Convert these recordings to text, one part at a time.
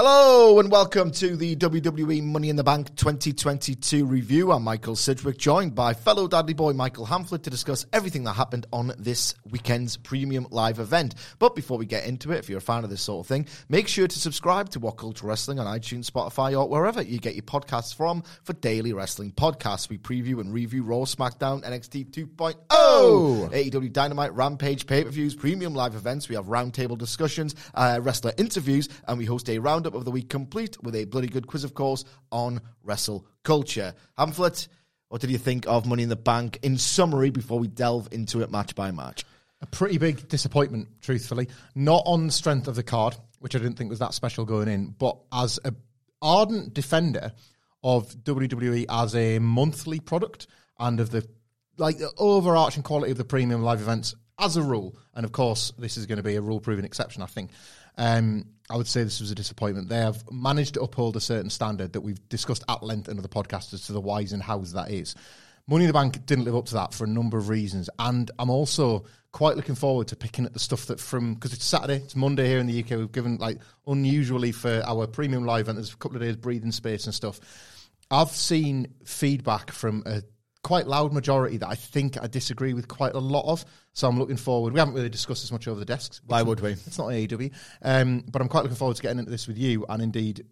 Hello and welcome to the WWE Money in the Bank 2022 review. I'm Michael Sidgwick, joined by fellow Dudley boy Michael Hamflett to discuss everything that happened on this weekend's premium live event. But before we get into it, if you're a fan of this sort of thing, make sure to subscribe to What Culture Wrestling on iTunes, Spotify, or wherever you get your podcasts from for daily wrestling podcasts. We preview and review Raw, SmackDown, NXT 2.0, AEW Dynamite, Rampage, pay-per-views, premium live events. We have roundtable discussions, uh, wrestler interviews, and we host a roundup of the week complete with a bloody good quiz, of course, on wrestle culture. Hamflett, what did you think of Money in the Bank in summary before we delve into it match by match? A pretty big disappointment, truthfully. Not on the strength of the card, which I didn't think was that special going in, but as a ardent defender of WWE as a monthly product and of the like the overarching quality of the premium live events as a rule. And of course, this is going to be a rule proven exception, I think. Um, I would say this was a disappointment. They have managed to uphold a certain standard that we've discussed at length in other podcasts as to the whys and hows that is. Money in the Bank didn't live up to that for a number of reasons, and I'm also quite looking forward to picking at the stuff that from because it's Saturday, it's Monday here in the UK. We've given like unusually for our premium live event. There's a couple of days breathing space and stuff. I've seen feedback from a quite loud majority that I think I disagree with quite a lot of. So I'm looking forward. We haven't really discussed this much over the desks. Why would we? It's not AEW. Um, but I'm quite looking forward to getting into this with you and indeed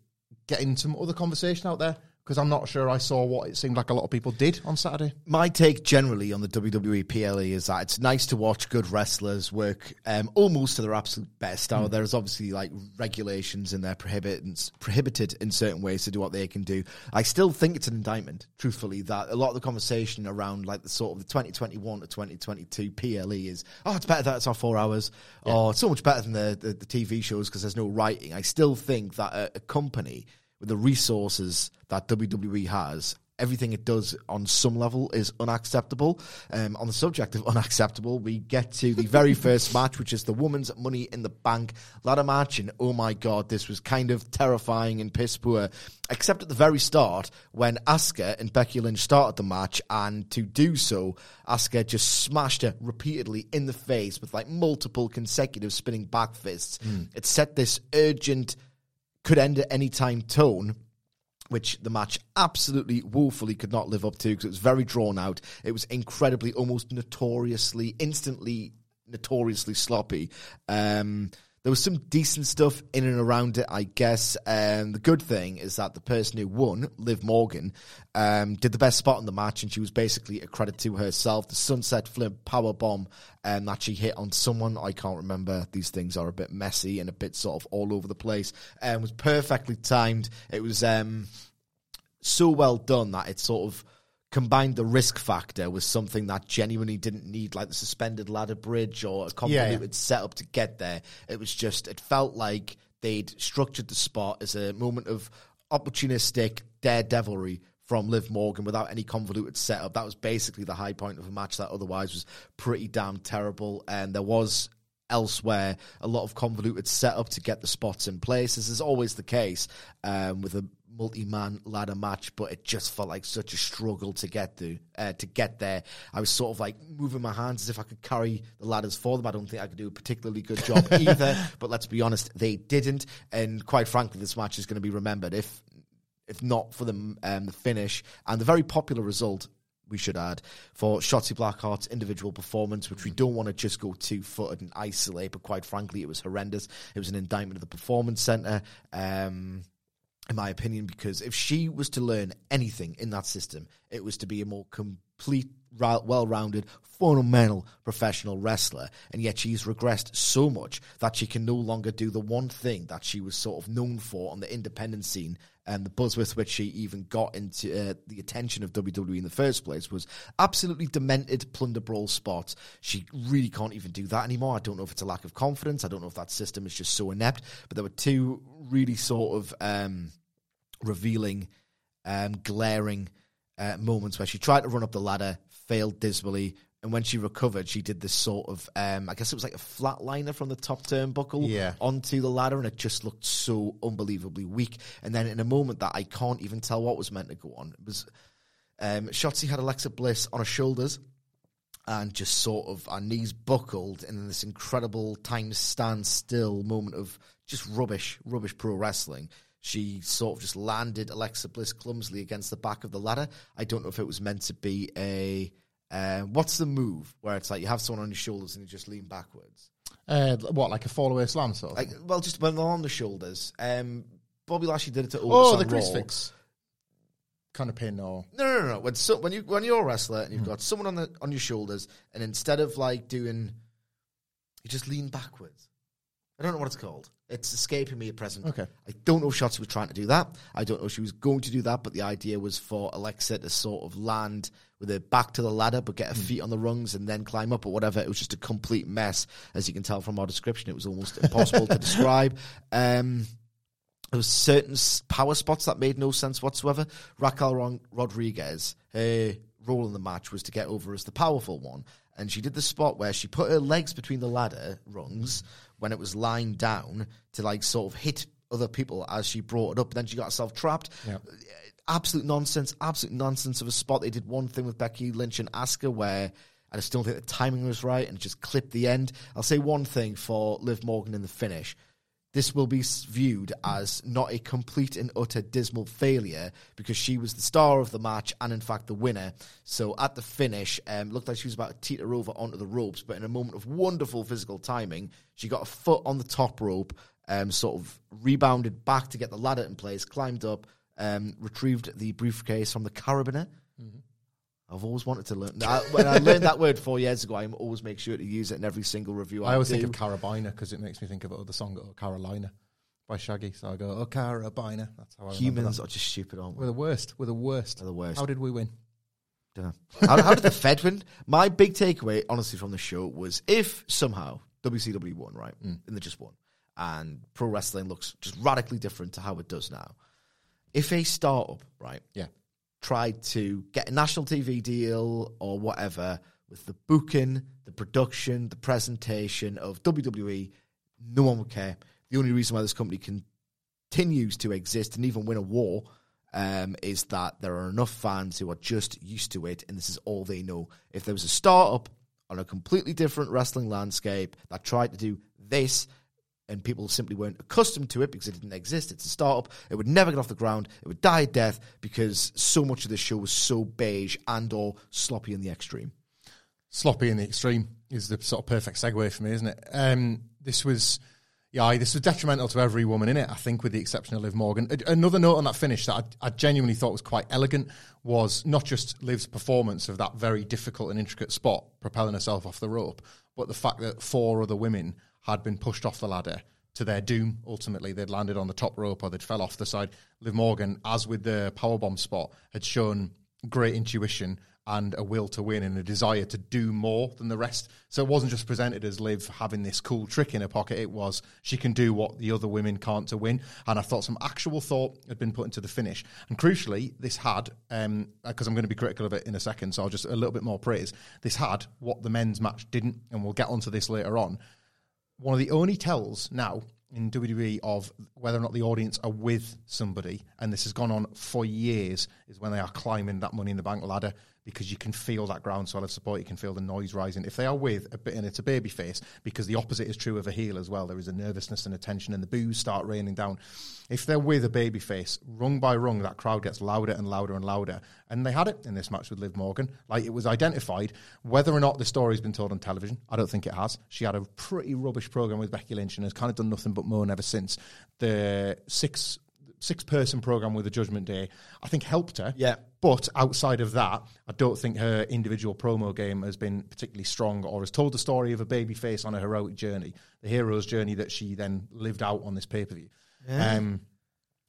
getting some other conversation out there because I'm not sure I saw what it seemed like a lot of people did on Saturday. My take generally on the WWE PLE is that it's nice to watch good wrestlers work um, almost to their absolute best. Now, mm. there's obviously like regulations and they're prohibited, prohibited in certain ways to do what they can do. I still think it's an indictment, truthfully, that a lot of the conversation around like the sort of the 2021 to 2022 PLE is, oh, it's better that it's our four hours, yeah. or it's so much better than the, the, the TV shows because there's no writing. I still think that a, a company with the resources that WWE has, everything it does on some level is unacceptable. Um, on the subject of unacceptable, we get to the very first match, which is the Women's Money in the Bank ladder match. And oh my God, this was kind of terrifying and piss poor, except at the very start when Asuka and Becky Lynch started the match. And to do so, Asuka just smashed her repeatedly in the face with like multiple consecutive spinning back fists. Mm. It set this urgent could end at any time tone which the match absolutely woefully could not live up to because it was very drawn out. It was incredibly, almost notoriously, instantly, notoriously sloppy. Um, there was some decent stuff in and around it, I guess. And the good thing is that the person who won, Liv Morgan, um, did the best spot in the match, and she was basically a credit to herself. The sunset flip power bomb um, that she hit on someone I can't remember. These things are a bit messy and a bit sort of all over the place. And um, was perfectly timed. It was um, so well done that it sort of combined the risk factor with something that genuinely didn't need, like the suspended ladder bridge or a convoluted yeah, yeah. setup to get there. It was just, it felt like they'd structured the spot as a moment of opportunistic daredevilry from Liv Morgan without any convoluted setup. That was basically the high point of a match that otherwise was pretty damn terrible. And there was elsewhere a lot of convoluted setup to get the spots in place. This is always the case um, with a multi-man ladder match, but it just felt like such a struggle to get to uh, to get there. I was sort of like moving my hands as if I could carry the ladders for them. I don't think I could do a particularly good job either. But let's be honest, they didn't. And quite frankly, this match is going to be remembered if if not for the um, the finish and the very popular result we should add, for Shotzi Blackheart's individual performance, which we don't want to just go two footed and isolate, but quite frankly, it was horrendous. It was an indictment of the Performance Center. Um, in my opinion, because if she was to learn anything in that system, it was to be a more complete, well rounded, fundamental professional wrestler. And yet she's regressed so much that she can no longer do the one thing that she was sort of known for on the independent scene. And the buzz with which she even got into uh, the attention of WWE in the first place was absolutely demented plunder brawl spots. She really can't even do that anymore. I don't know if it's a lack of confidence. I don't know if that system is just so inept. But there were two really sort of um, revealing, um, glaring uh, moments where she tried to run up the ladder, failed dismally, and when she recovered, she did this sort of, um, I guess it was like a flatliner from the top turnbuckle Yeah. onto the ladder, and it just looked so unbelievably weak. And then in a moment that I can't even tell what was meant to go on, it was um, Shotzi had Alexa Bliss on her shoulders and just sort of our knees buckled in this incredible time stand still moment of just rubbish, rubbish pro wrestling. She sort of just landed Alexa Bliss clumsily against the back of the ladder. I don't know if it was meant to be a. Uh, what's the move where it's like you have someone on your shoulders and you just lean backwards? Uh, what, like a fall away slam sort of? Like, well, just when they're on the shoulders. Um, Bobby Lashley did it to oh, the on grease fix kind of pin or No, no, no, no. When so, when you when you're a wrestler and you've got someone on the on your shoulders, and instead of like doing, you just lean backwards. I don't know what it's called. It's escaping me at present. Okay. I don't know if Shotzi was trying to do that. I don't know if she was going to do that, but the idea was for Alexa to sort of land with her back to the ladder, but get her feet on the rungs and then climb up or whatever. It was just a complete mess, as you can tell from our description. It was almost impossible to describe. Um, there were certain power spots that made no sense whatsoever. Raquel Ron- Rodriguez, her role in the match was to get over as the powerful one, and she did the spot where she put her legs between the ladder rungs when it was lying down to like sort of hit other people as she brought it up. And Then she got herself trapped. Yeah. Absolute nonsense. Absolute nonsense of a spot. They did one thing with Becky Lynch and Asuka where. I just don't think the timing was right and just clipped the end. I'll say one thing for Liv Morgan in the finish this will be viewed as not a complete and utter dismal failure because she was the star of the match and in fact the winner. So at the finish, um, looked like she was about to teeter over onto the ropes, but in a moment of wonderful physical timing, she got a foot on the top rope, um, sort of rebounded back to get the ladder in place, climbed up, um, retrieved the briefcase from the carabiner. I've always wanted to learn. Now, when I learned that word four years ago, I always make sure to use it in every single review I, I always do. think of Carabiner because it makes me think of the song oh, Carolina by Shaggy. So I go, oh, Carabiner. That's how I Humans that. are just stupid, aren't we? We're the worst. We're the worst. We're the worst. How did we win? Dunno. how, how did the Fed win? My big takeaway, honestly, from the show was if somehow WCW won, right, mm. and they just won, and pro wrestling looks just radically different to how it does now. If a startup, right, Yeah. Tried to get a national TV deal or whatever with the booking, the production, the presentation of WWE, no one would care. The only reason why this company continues to exist and even win a war um, is that there are enough fans who are just used to it, and this is all they know. If there was a startup on a completely different wrestling landscape that tried to do this, and people simply weren't accustomed to it because it didn't exist. It's a startup. It would never get off the ground. It would die a death because so much of the show was so beige and or sloppy in the extreme. sloppy in the extreme is the sort of perfect segue for me, isn't it? Um, this was, yeah, this was detrimental to every woman in it. I think, with the exception of Liv Morgan. Another note on that finish that I, I genuinely thought was quite elegant was not just Liv's performance of that very difficult and intricate spot, propelling herself off the rope, but the fact that four other women had been pushed off the ladder to their doom. Ultimately, they'd landed on the top rope or they'd fell off the side. Liv Morgan, as with the powerbomb spot, had shown great intuition and a will to win and a desire to do more than the rest. So it wasn't just presented as Liv having this cool trick in her pocket. It was she can do what the other women can't to win. And I thought some actual thought had been put into the finish. And crucially, this had, um, uh, because I'm going to be critical of it in a second, so I'll just a little bit more praise. This had what the men's match didn't, and we'll get onto this later on one of the only tells now in WWE of whether or not the audience are with somebody, and this has gone on for years, is when they are climbing that Money in the Bank ladder because you can feel that groundswell of support, you can feel the noise rising. If they are with a bit, and it's a baby face, because the opposite is true of a heel as well. There is a nervousness and a tension, and the boos start raining down. If they're with a baby face, rung by rung, that crowd gets louder and louder and louder. And they had it in this match with Liv Morgan. Like it was identified whether or not the story's been told on television. I don't think it has. She had a pretty rubbish program with Becky Lynch and has kind of done nothing but moan ever since. The six six person program with the Judgment Day, I think helped her. Yeah. But outside of that, I don't think her individual promo game has been particularly strong or has told the story of a baby face on a heroic journey, the hero's journey that she then lived out on this pay per view. Yeah. Um,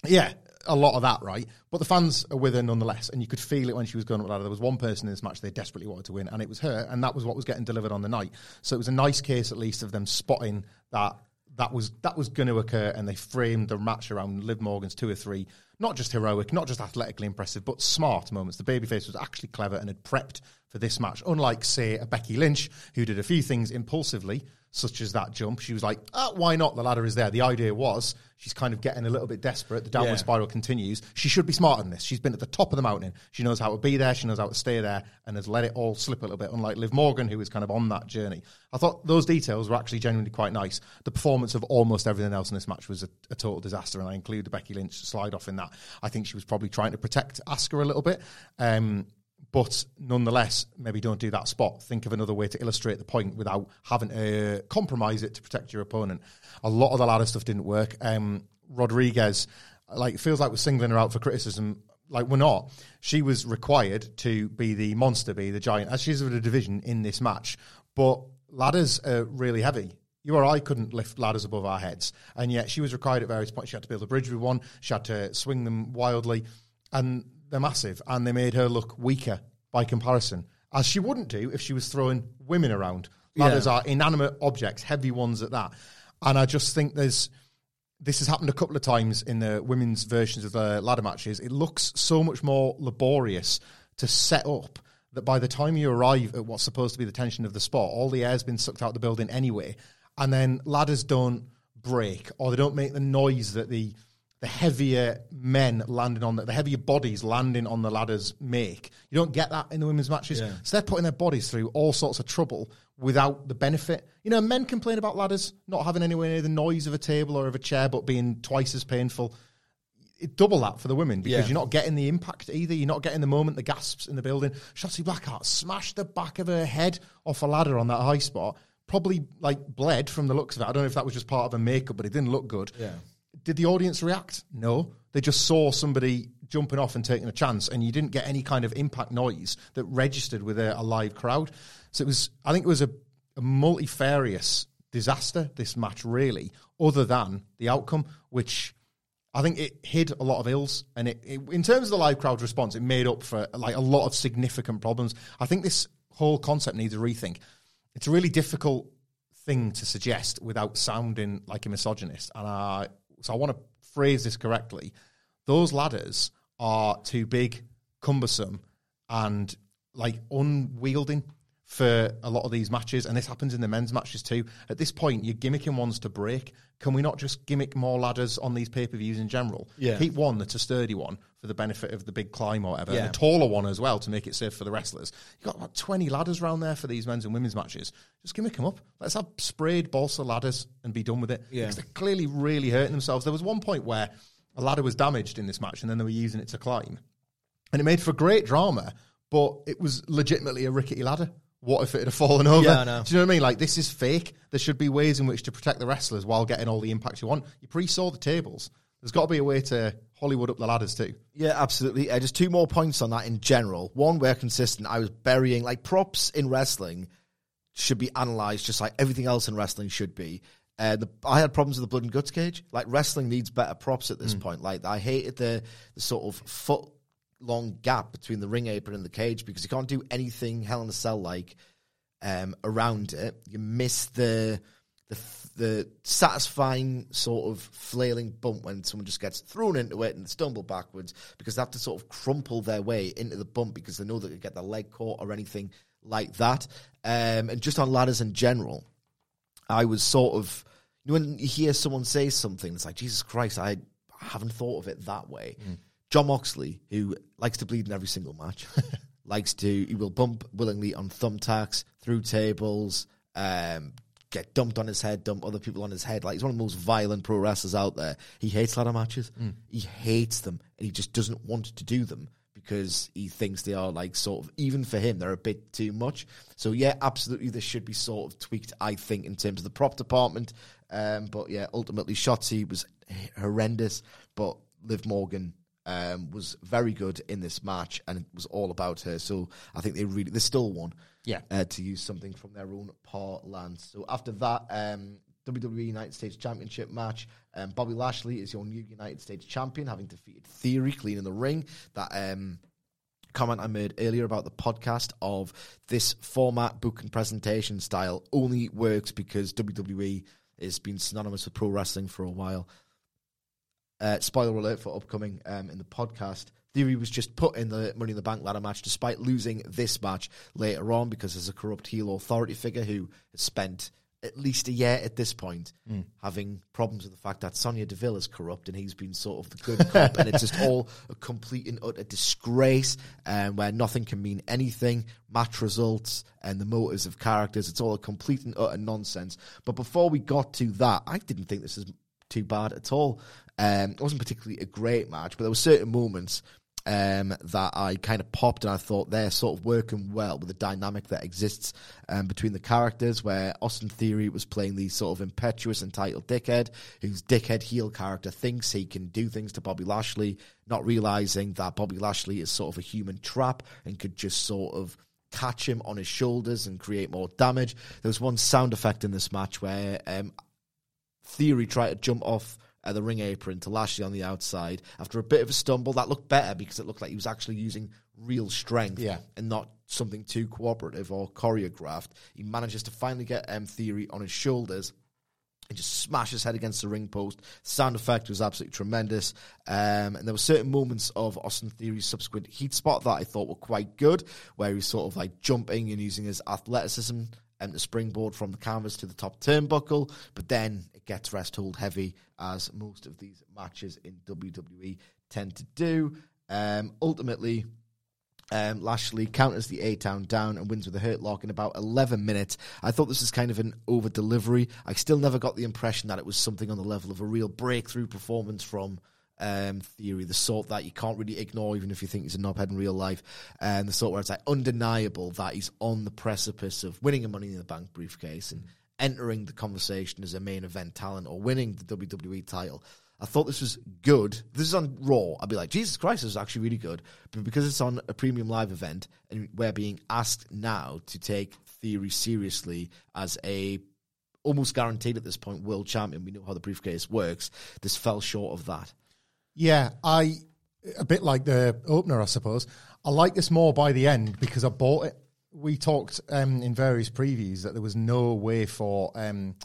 yeah, a lot of that, right? But the fans are with her nonetheless, and you could feel it when she was going up the ladder. There was one person in this match they desperately wanted to win, and it was her, and that was what was getting delivered on the night. So it was a nice case, at least, of them spotting that that was that was going to occur, and they framed the match around Liv Morgan's two or three, not just heroic, not just athletically impressive, but smart moments. The babyface was actually clever and had prepped for this match, unlike say a Becky Lynch who did a few things impulsively such as that jump. She was like, oh, why not? The ladder is there. The idea was she's kind of getting a little bit desperate. The downward yeah. spiral continues. She should be smarter than this. She's been at the top of the mountain. She knows how to be there. She knows how to stay there and has let it all slip a little bit, unlike Liv Morgan, who was kind of on that journey. I thought those details were actually genuinely quite nice. The performance of almost everything else in this match was a, a total disaster, and I include the Becky Lynch slide off in that. I think she was probably trying to protect Asuka a little bit. Um, but nonetheless, maybe don't do that spot. Think of another way to illustrate the point without having to compromise it to protect your opponent. A lot of the ladder stuff didn't work. Um, Rodriguez, like, it feels like we're singling her out for criticism. Like, we're not. She was required to be the monster, be the giant, as she's of a division in this match. But ladders are really heavy. You or I couldn't lift ladders above our heads. And yet she was required at various points. She had to build a bridge with one, she had to swing them wildly. And they're massive, and they made her look weaker by comparison, as she wouldn't do if she was throwing women around. Ladders yeah. are inanimate objects, heavy ones at that. And I just think there's this has happened a couple of times in the women's versions of the ladder matches. It looks so much more laborious to set up that by the time you arrive at what's supposed to be the tension of the spot, all the air's been sucked out of the building anyway. And then ladders don't break or they don't make the noise that the the heavier men landing on the, the heavier bodies landing on the ladders make. You don't get that in the women's matches. Yeah. So they're putting their bodies through all sorts of trouble without the benefit. You know, men complain about ladders not having anywhere near the noise of a table or of a chair, but being twice as painful. It, double that for the women because yeah. you're not getting the impact either. You're not getting the moment, the gasps in the building. Shotzi Blackheart smashed the back of her head off a ladder on that high spot. Probably like bled from the looks of it. I don't know if that was just part of her makeup, but it didn't look good. Yeah did the audience react? No. They just saw somebody jumping off and taking a chance, and you didn't get any kind of impact noise that registered with a, a live crowd. So it was, I think it was a, a multifarious disaster, this match, really, other than the outcome, which I think it hid a lot of ills. And it, it, in terms of the live crowd response, it made up for like a lot of significant problems. I think this whole concept needs a rethink. It's a really difficult thing to suggest without sounding like a misogynist. And I so I want to phrase this correctly. Those ladders are too big, cumbersome, and like unwielding for a lot of these matches, and this happens in the men's matches too. At this point, you're gimmicking ones to break. Can we not just gimmick more ladders on these pay per views in general? Yeah. Keep one that's a sturdy one for the benefit of the big climb or whatever, yeah. and a taller one as well to make it safe for the wrestlers. You've got about 20 ladders around there for these men's and women's matches. Just gimmick them up. Let's have sprayed balsa ladders and be done with it. Yeah. Because they're clearly really hurting themselves. There was one point where a ladder was damaged in this match, and then they were using it to climb. And it made for great drama, but it was legitimately a rickety ladder what if it had fallen over? Yeah, I know. Do you know what I mean? Like, this is fake. There should be ways in which to protect the wrestlers while getting all the impact you want. You pre saw the tables. There's got to be a way to Hollywood up the ladders too. Yeah, absolutely. Uh, just two more points on that in general. One, we're consistent. I was burying, like, props in wrestling should be analysed just like everything else in wrestling should be. Uh, the, I had problems with the blood and guts cage. Like wrestling needs better props at this mm. point. Like I hated the, the sort of foot long gap between the ring apron and the cage because you can't do anything Hell in a Cell like um, around it. You miss the the the satisfying sort of flailing bump when someone just gets thrown into it and stumble backwards because they have to sort of crumple their way into the bump because they know they could get their leg caught or anything like that. Um, and just on ladders in general, I was sort of you know, when you hear someone say something, it's like Jesus Christ, I haven't thought of it that way. Mm. Jon Moxley, who likes to bleed in every single match, likes to he will bump willingly on thumbtacks through tables, um, get dumped on his head, dump other people on his head. Like he's one of the most violent pro wrestlers out there. He hates ladder matches. Mm. He hates them, and he just doesn't want to do them because he thinks they are like sort of even for him they're a bit too much. So yeah, absolutely, this should be sort of tweaked. I think in terms of the prop department. Um, but yeah, ultimately, Shotzi was horrendous. But Liv Morgan um, was very good in this match, and it was all about her. So I think they really they still won. Yeah. uh, to use something from their own parlance. So after that, um, WWE United States Championship match. Um, Bobby Lashley is your new United States champion, having defeated Theory clean in the ring. That um, comment I made earlier about the podcast of this format, book, and presentation style only works because WWE has been synonymous with pro wrestling for a while. Uh, spoiler alert for upcoming um, in the podcast. Theory was just put in the Money in the Bank ladder match despite losing this match later on because there's a corrupt heel authority figure who has spent at least a year at this point having problems with the fact that Sonya Deville is corrupt and he's been sort of the good cop and it's just all a complete and utter disgrace and where nothing can mean anything, match results and the motives of characters, it's all a complete and utter nonsense. But before we got to that, I didn't think this is too bad at all. Um, it wasn't particularly a great match, but there were certain moments um, that I kind of popped and I thought they're sort of working well with the dynamic that exists um, between the characters. Where Austin Theory was playing the sort of impetuous, entitled dickhead, whose dickhead heel character thinks he can do things to Bobby Lashley, not realizing that Bobby Lashley is sort of a human trap and could just sort of catch him on his shoulders and create more damage. There was one sound effect in this match where um, Theory tried to jump off uh, the ring apron to Lashley on the outside. After a bit of a stumble, that looked better because it looked like he was actually using real strength Yeah. and not something too cooperative or choreographed. He manages to finally get um, Theory on his shoulders and just smash his head against the ring post. Sound effect was absolutely tremendous. Um, and there were certain moments of Austin Theory's subsequent heat spot that I thought were quite good, where he was sort of like jumping and using his athleticism and the springboard from the canvas to the top turnbuckle. But then it gets rest hold heavy, as most of these matches in WWE tend to do. Um, ultimately, um, Lashley counters the A Town down and wins with a hurt lock in about 11 minutes. I thought this was kind of an over delivery. I still never got the impression that it was something on the level of a real breakthrough performance from um, Theory, the sort that you can't really ignore even if you think he's a knobhead in real life, and the sort where it's like undeniable that he's on the precipice of winning a Money in the Bank briefcase and entering the conversation as a main event talent or winning the WWE title. I thought this was good. This is on Raw. I'd be like, Jesus Christ, this is actually really good. But because it's on a premium live event and we're being asked now to take Theory seriously as a almost guaranteed at this point world champion, we know how the briefcase works. This fell short of that. Yeah, I a bit like the opener, I suppose. I like this more by the end because I bought it. We talked um, in various previews that there was no way for um,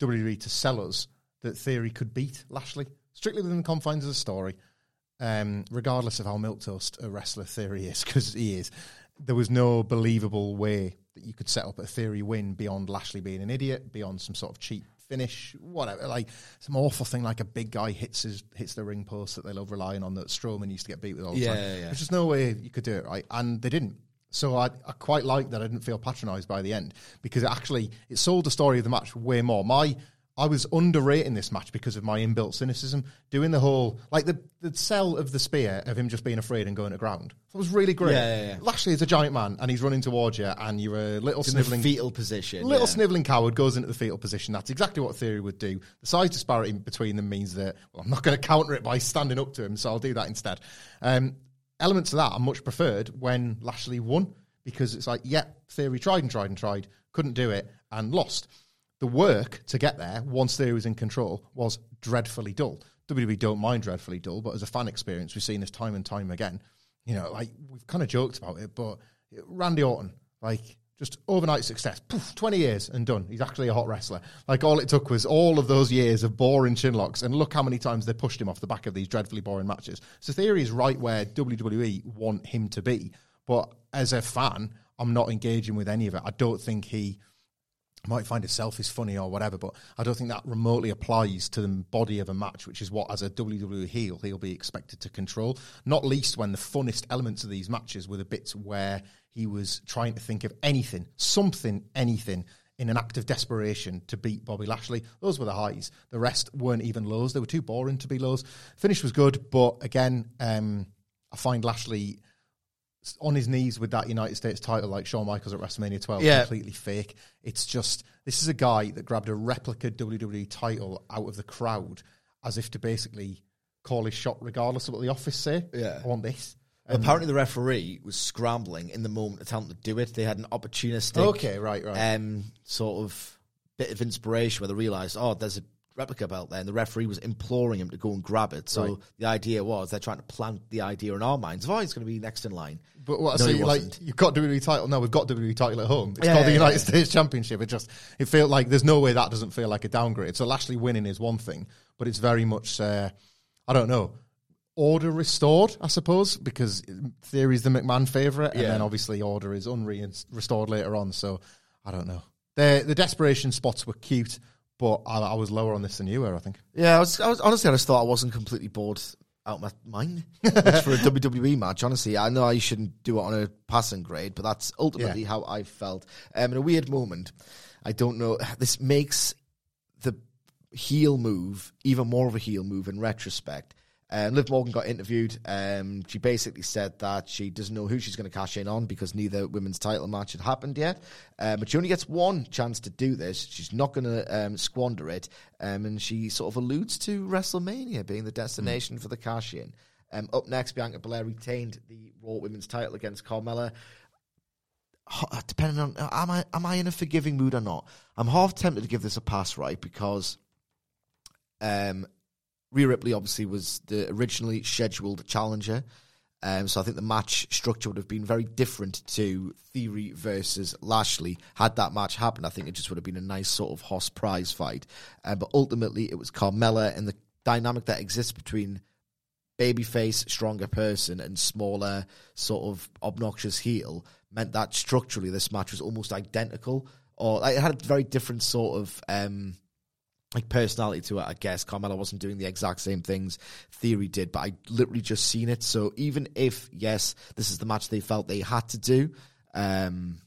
WWE to sell us that Theory could beat Lashley strictly within the confines of the story, um, regardless of how milquetoast a wrestler Theory is, because he is. There was no believable way that you could set up a Theory win beyond Lashley being an idiot, beyond some sort of cheap finish, whatever. Like some awful thing, like a big guy hits his hits the ring post that they love relying on that Strowman used to get beat with all the Yeah, time. yeah, yeah. There's just no way you could do it right, and they didn't. So I, I quite like that I didn't feel patronised by the end because it actually it sold the story of the match way more. My I was underrating this match because of my inbuilt cynicism. Doing the whole like the the sell of the spear of him just being afraid and going to ground. That was really great. Yeah, yeah, yeah. Lashley is a giant man and he's running towards you, and you're a little It's in the sniveling fetal position. Little yeah. sniveling coward goes into the fetal position. That's exactly what Theory would do. The size disparity between them means that well, I'm not going to counter it by standing up to him, so I'll do that instead. Um, elements of that are much preferred when Lashley won because it's like, yeah, Theory tried and tried and tried, couldn't do it, and lost. The work to get there, once Theory was in control, was dreadfully dull. WWE don't mind dreadfully dull, but as a fan experience, we've seen this time and time again. You know, like we've kind of joked about it, but Randy Orton, like just overnight success, poof, 20 years and done. He's actually a hot wrestler. Like all it took was all of those years of boring chinlocks, and look how many times they pushed him off the back of these dreadfully boring matches. So Theory is right where WWE want him to be, but as a fan, I'm not engaging with any of it. I don't think he might find itself is funny or whatever, but I don't think that remotely applies to the body of a match, which is what, as a WWE heel, he'll be expected to control. Not least when the funnest elements of these matches were the bits where he was trying to think of anything, something, anything. In an act of desperation to beat Bobby Lashley, those were the highs. The rest weren't even lows; they were too boring to be lows. Finish was good, but again, um, I find Lashley on his knees with that United States title like Shawn Michaels at WrestleMania 12 Yeah. completely fake. It's just this is a guy that grabbed a replica WWE title out of the crowd as if to basically call his shot regardless of what the office say. Yeah. I want this. Apparently, the referee was scrambling in the moment to tell them to do it. They had an opportunistic, Okay, right, right. um, sort of bit of inspiration where they realised, oh, there's a replica belt there, and the referee was imploring him to go and grab it. So Right. the idea was they're trying to plant the idea in our minds of, oh, he's going to be next in line. But what I No, say, like you've got WWE title. No, we've got WWE title at home. It's Yeah, called the United yeah. States Championship. It just it felt like there's no way that doesn't feel like a downgrade. So Lashley winning is one thing, but it's very much uh, I don't know order restored, I suppose, because Theory's the McMahon favorite, and Yeah. then obviously order is unre- restored later on. So I don't know. The the desperation spots were cute, but I, I was lower on this than you were. I think. Yeah, I was, I was honestly, I just thought I wasn't completely bored out of my mind which for a WWE match. Honestly, I know I shouldn't do it on a passing grade, but that's ultimately Yeah. how I felt. Um, in a weird moment, I don't know. This makes the heel move even more of a heel move in retrospect. Um, Liv Morgan got interviewed. Um, she basically said that she doesn't know who she's going to cash in on because neither women's title match had happened yet. Um, but she only gets one chance to do this. She's not going to um, squander it. Um, and she sort of alludes to WrestleMania being the destination for the cash in. Um, up next, Bianca Belair retained the Raw Women's title against Carmella depending on am I am I in a forgiving mood or not? I'm half tempted to give this a pass, right? Because um, Rhea Ripley obviously was the originally scheduled challenger. Um, so I think the match structure would have been very different to Theory versus Lashley. Had that match happened, I think it just would have been a nice sort of hoss prize fight. Uh, but ultimately, it was Carmella and the dynamic that exists between babyface, stronger person, and smaller, sort of obnoxious heel meant that structurally this match was almost identical, or like, it had a very different sort of um, like personality to it. I guess Carmella wasn't doing the exact same things Theory did, but I literally just seen it. So even if yes, this is the match they felt they had to do. Um,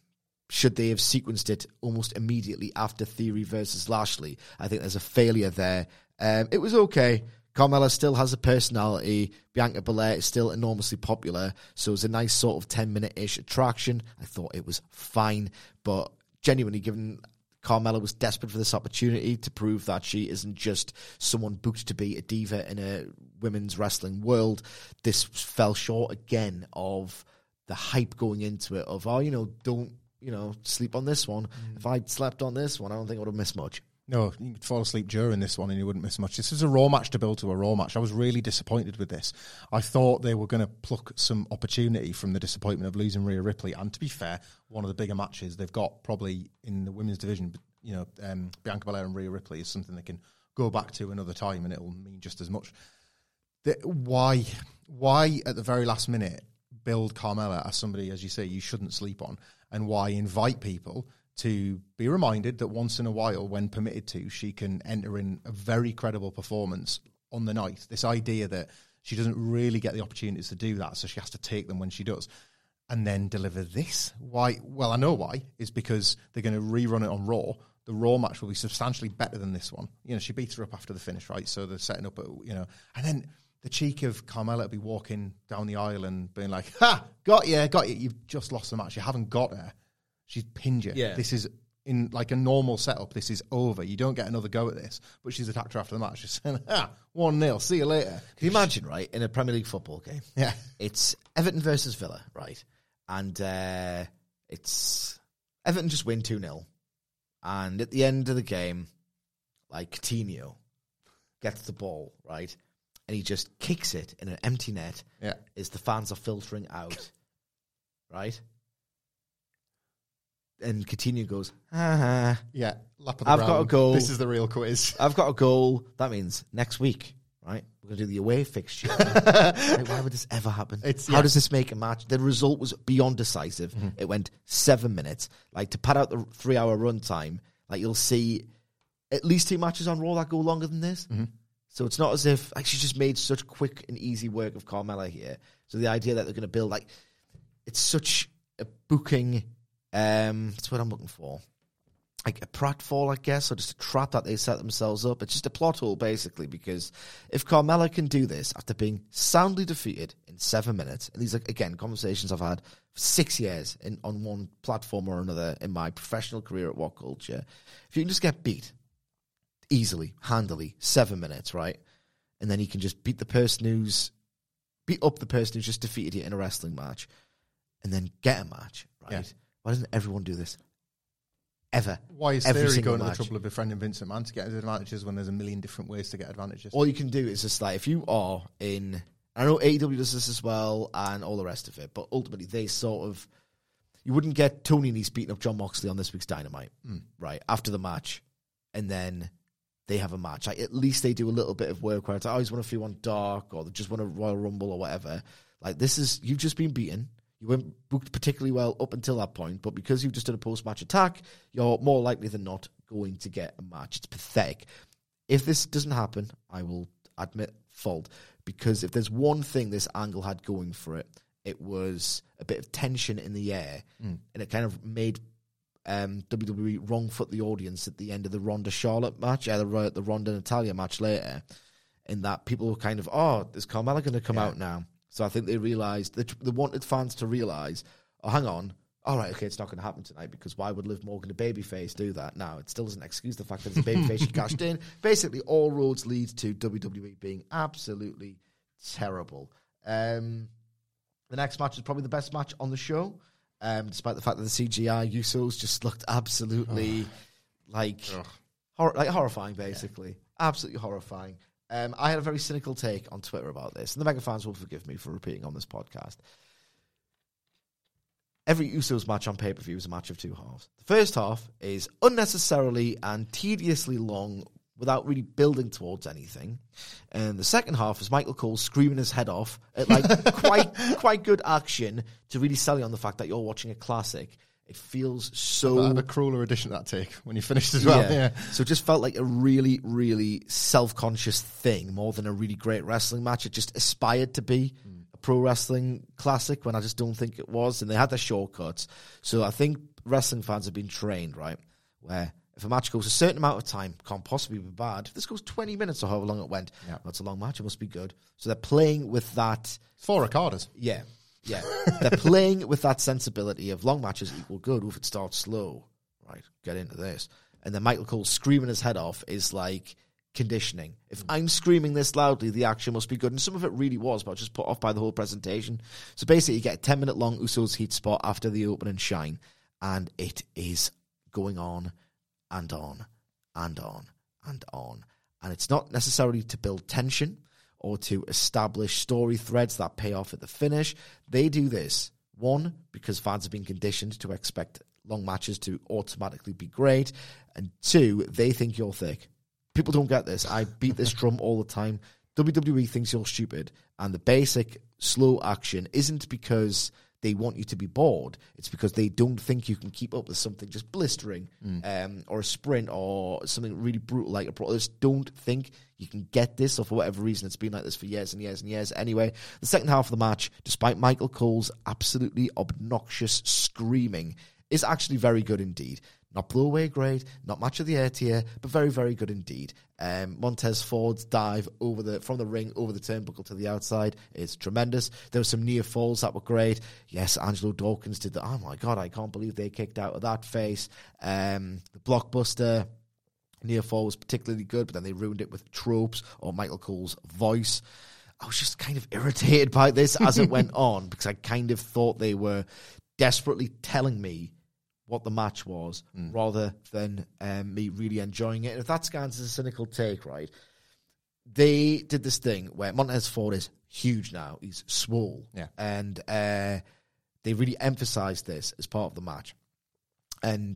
should they have sequenced it almost immediately after Theory versus Lashley? I think there's a failure there. Um, it was okay. Carmella still has a personality. Bianca Belair is still enormously popular. So it was a nice sort of 10 minute ish attraction. I thought it was fine. But genuinely, given Carmella was desperate for this opportunity to prove that she isn't just someone booked to be a diva in a women's wrestling world, this fell short again of the hype going into it of, oh, you know, don't, you know, sleep on this one. Mm. If I'd slept on this one, I don't think I would have missed much. No, you could fall asleep during this one and you wouldn't miss much. This is a raw match to build to a raw match. I was really disappointed with this. I thought they were going to pluck some opportunity from the disappointment of losing Rhea Ripley. And to be fair, one of the bigger matches they've got probably in the women's division, you know, um, Bianca Belair and Rhea Ripley is something they can go back to another time and it'll mean just as much. The, why, why at the very last minute build Carmella as somebody, as you say, you shouldn't sleep on, and why invite people to be reminded that once in a while, when permitted to, she can enter in a very credible performance on the night. This idea that she doesn't really get the opportunities to do that, so she has to take them when she does. And then deliver this. Why? Well, I know why. Is because they're going to rerun it on Raw. The Raw match will be substantially better than this one. You know, she beats her up after the finish, right? So they're setting up, a, you know, and then the cheek of Carmella to be walking down the aisle and being like, "Ha, got you, got you. You've just lost the match. You haven't got her. She's pinned you. Yeah. This is in like a normal setup. This is over. You don't get another go at this." But she's attacked her after the match. She's saying, "Ha, one 0 See you later." Can you imagine, right, in a Premier League football game? Yeah. It's Everton versus Villa, right? And uh, it's Everton just win 2 0. And at the end of the game, like Coutinho gets the ball, right? And he just kicks it in an empty net Yeah. as the fans are filtering out, right? And Coutinho goes, ha ha. Yeah, lap of the I've got a goal. This is the real quiz. I've got a goal. That means next week, right? We're going to do the away fixture. Like, why would this ever happen? It's- How yeah. does this make a match? The result was beyond decisive. Mm-hmm. It went seven minutes. Like to pad out the three hour run time, like you'll see at least two matches on Raw that go longer than this. Mm-hmm. So it's not as if like she's just made such quick and easy work of Carmella here. So the idea that they're going to build like it's such a booking. Um, that's what I'm looking for like a pratfall, I guess, or just a trap that they set themselves up. It's just a plot hole, basically, because if Carmella can do this after being soundly defeated in seven minutes, and these are, again, conversations I've had for six years in, on one platform or another in my professional career at What Culture, if you can just get beat easily, handily, seven minutes, right? and then you can just beat the person who's beat up the person who's just defeated you in a wrestling match, and then get a match. Right? Yeah. Why doesn't everyone do this? Ever. Why is Every Theory going to the trouble of befriending Vincent McMahon to get his advantages when there's a million different ways to get advantages? All you can do is just like if you are in. I know AEW does this as well, and all the rest of it, but ultimately they sort of. You wouldn't get Tony Nese beating up Jon Moxley on this week's Dynamite, hmm. right? After the match, and then they have a match. Like at least they do a little bit of work where it's like, oh, I always want to feel on Dark, or they just want a Royal Rumble or whatever. Like this is you've just been beaten. You weren't booked particularly well up until that point, but because you've just done a post match attack, you're more likely than not going to get a match. It's pathetic. If this doesn't happen, I will admit fault because if there's one thing this angle had going for it, it was a bit of tension in the air, and it kind of made um, WWE wrong foot the audience at the end of the Ronda Charlotte match, uh, the, the Ronda Natalya match later, in that people were kind of, oh, is Carmella going to come out now? So I think they realised, they, they wanted fans to realise, oh, hang on, all right, okay, it's not going to happen tonight because why would Liv Morgan, a babyface, do that? Now, it still doesn't excuse the fact that it's a babyface she cashed in. Basically, all roads lead to WWE being absolutely terrible. Um, the next match is probably the best match on the show, um, despite the fact that the CGI Usos just looked absolutely like hor- like horrifying, basically, absolutely horrifying. Um, I had a very cynical take on Twitter about this, and the mega fans will forgive me for repeating on this podcast. Every Usos match on pay per view is a match of two halves. The first half is unnecessarily and tediously long without really building towards anything. And the second half is Michael Cole screaming his head off at like quite quite good action to really sell you on the fact that you're watching a classic. It feels so I had a crueler addition to that take when you finished as well. Yeah. so it just felt like a really, really self conscious thing more than a really great wrestling match. It just aspired to be mm. a pro wrestling classic when I just don't think it was. And they had their shortcuts. So I think wrestling fans have been trained, right? Where if a match goes a certain amount of time, can't possibly be bad. If this goes 20 minutes or however long it went, Yeah. that's a long match, it must be good. So they're playing with that. Four recorders. Yeah, yeah. They're playing with that sensibility of long matches equal good. If it starts slow, right, get into this. And then Michael Cole screaming his head off is like conditioning. If I'm screaming this loudly, the action must be good. And some of it really was, but I was just put off by the whole presentation. So basically, you get a 10 minute long Usos heat spot after the open and shine, and it is going on and on and on and on. And it's not necessarily to build tension or to establish story threads that pay off at the finish. They do this, one, because fans have been conditioned to expect long matches to automatically be great, and two, they think you're thick. People don't get this. I beat this drum all the time. WWE thinks you're stupid, and the basic slow action isn't because they want you to be bored. It's because they don't think you can keep up with something just blistering, um, or a sprint, or something really brutal like a pro. They just don't think you can get this, or for whatever reason, it's been like this for years and years and years. Anyway, the second half of the match, despite Michael Cole's absolutely obnoxious screaming, is actually very good indeed. Not blow away great, not match of the air tier, but very, very good indeed. Um, Montez Ford's dive over the from the ring over the turnbuckle to the outside is tremendous. There were some near falls that were great. Yes, Angelo Dawkins did that. Oh my god, I can't believe they kicked out of that face. Um, the blockbuster near fall was particularly good, but then they ruined it with tropes or Michael Cole's voice. I was just kind of irritated by this as it went on because I kind of thought they were desperately telling me what the match was rather than um, me really enjoying it. And if that scans as a cynical take, right, they did this thing where Montez Ford is huge now. He's swole. Yeah. And uh, they really emphasized this as part of the match. And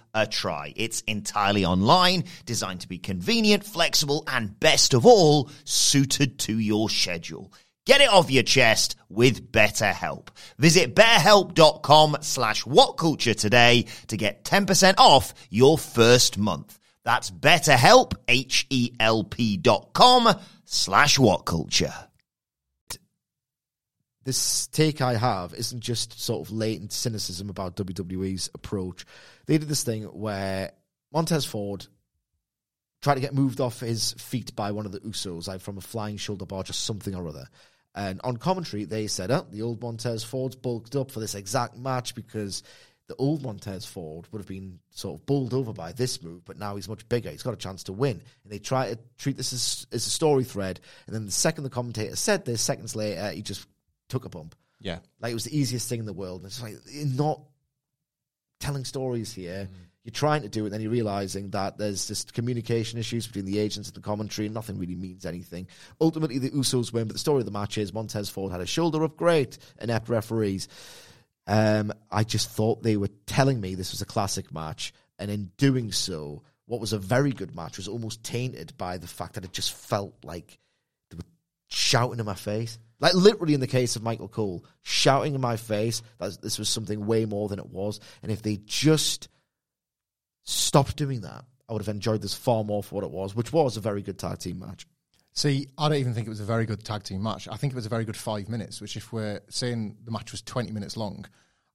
a try. It's entirely online, designed to be convenient, flexible, and best of all, suited to your schedule. Get it off your chest with BetterHelp. Visit betterhelp.com slash whatculture today to get 10% off your first month. That's betterhelp, H-E-L-P dot com slash whatculture. this take I have isn't just sort of latent cynicism about WWE's approach. They did this thing where Montez Ford tried to get moved off his feet by one of the Usos, like from a flying shoulder bar, just something or other. And on commentary, they said, oh, the old Montez Ford's bulked up for this exact match because the old Montez Ford would have been sort of bowled over by this move, but now he's much bigger. He's got a chance to win. And they try to treat this as, as a story thread. And then the second the commentator said this, seconds later, he just took a bump. Yeah. Like it was the easiest thing in the world. And it's like, not telling stories here. You're trying to do it, then you're realizing that there's just communication issues between the agents and the commentary, and nothing really means anything. Ultimately, the Usos win, but the story of the match is Montez Ford had a shoulder up, great, inept referees. Um, I just thought they were telling me this was a classic match, and in doing so, what was a very good match was almost tainted by the fact that it just felt like they were shouting in my face. Like literally in the case of Michael Cole, shouting in my face that this was something way more than it was. And if they just stopped doing that, I would have enjoyed this far more for what it was, which was a very good tag team match. See, I don't even think it was a very good tag team match. I think it was a very good five minutes, which, if we're saying the match was 20 minutes long,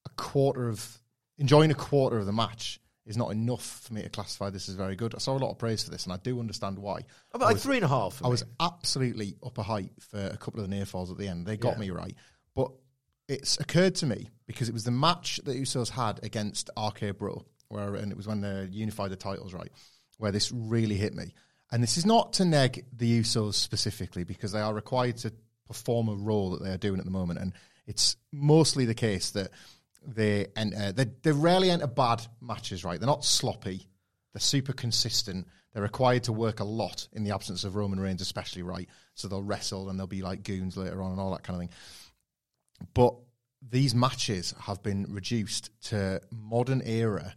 a quarter of, enjoying a quarter of the match is not enough for me to classify this as very good. I saw a lot of praise for this, and I do understand why. About like three and a half. I me. was absolutely up a height for a couple of the near falls at the end. They got Yeah. me right. But it's occurred to me because it was the match that Usos had against RK Bro, where and it was when they unified the titles, right? Where this really hit me. And this is not to neg the Usos specifically because they are required to perform a role that they are doing at the moment. And it's mostly the case that they enter, uh, they, they rarely enter bad matches, right? They're not sloppy. They're super consistent. They're required to work a lot in the absence of Roman Reigns, especially, right? So they'll wrestle and they'll be like goons later on and all that kind of thing. But these matches have been reduced to modern era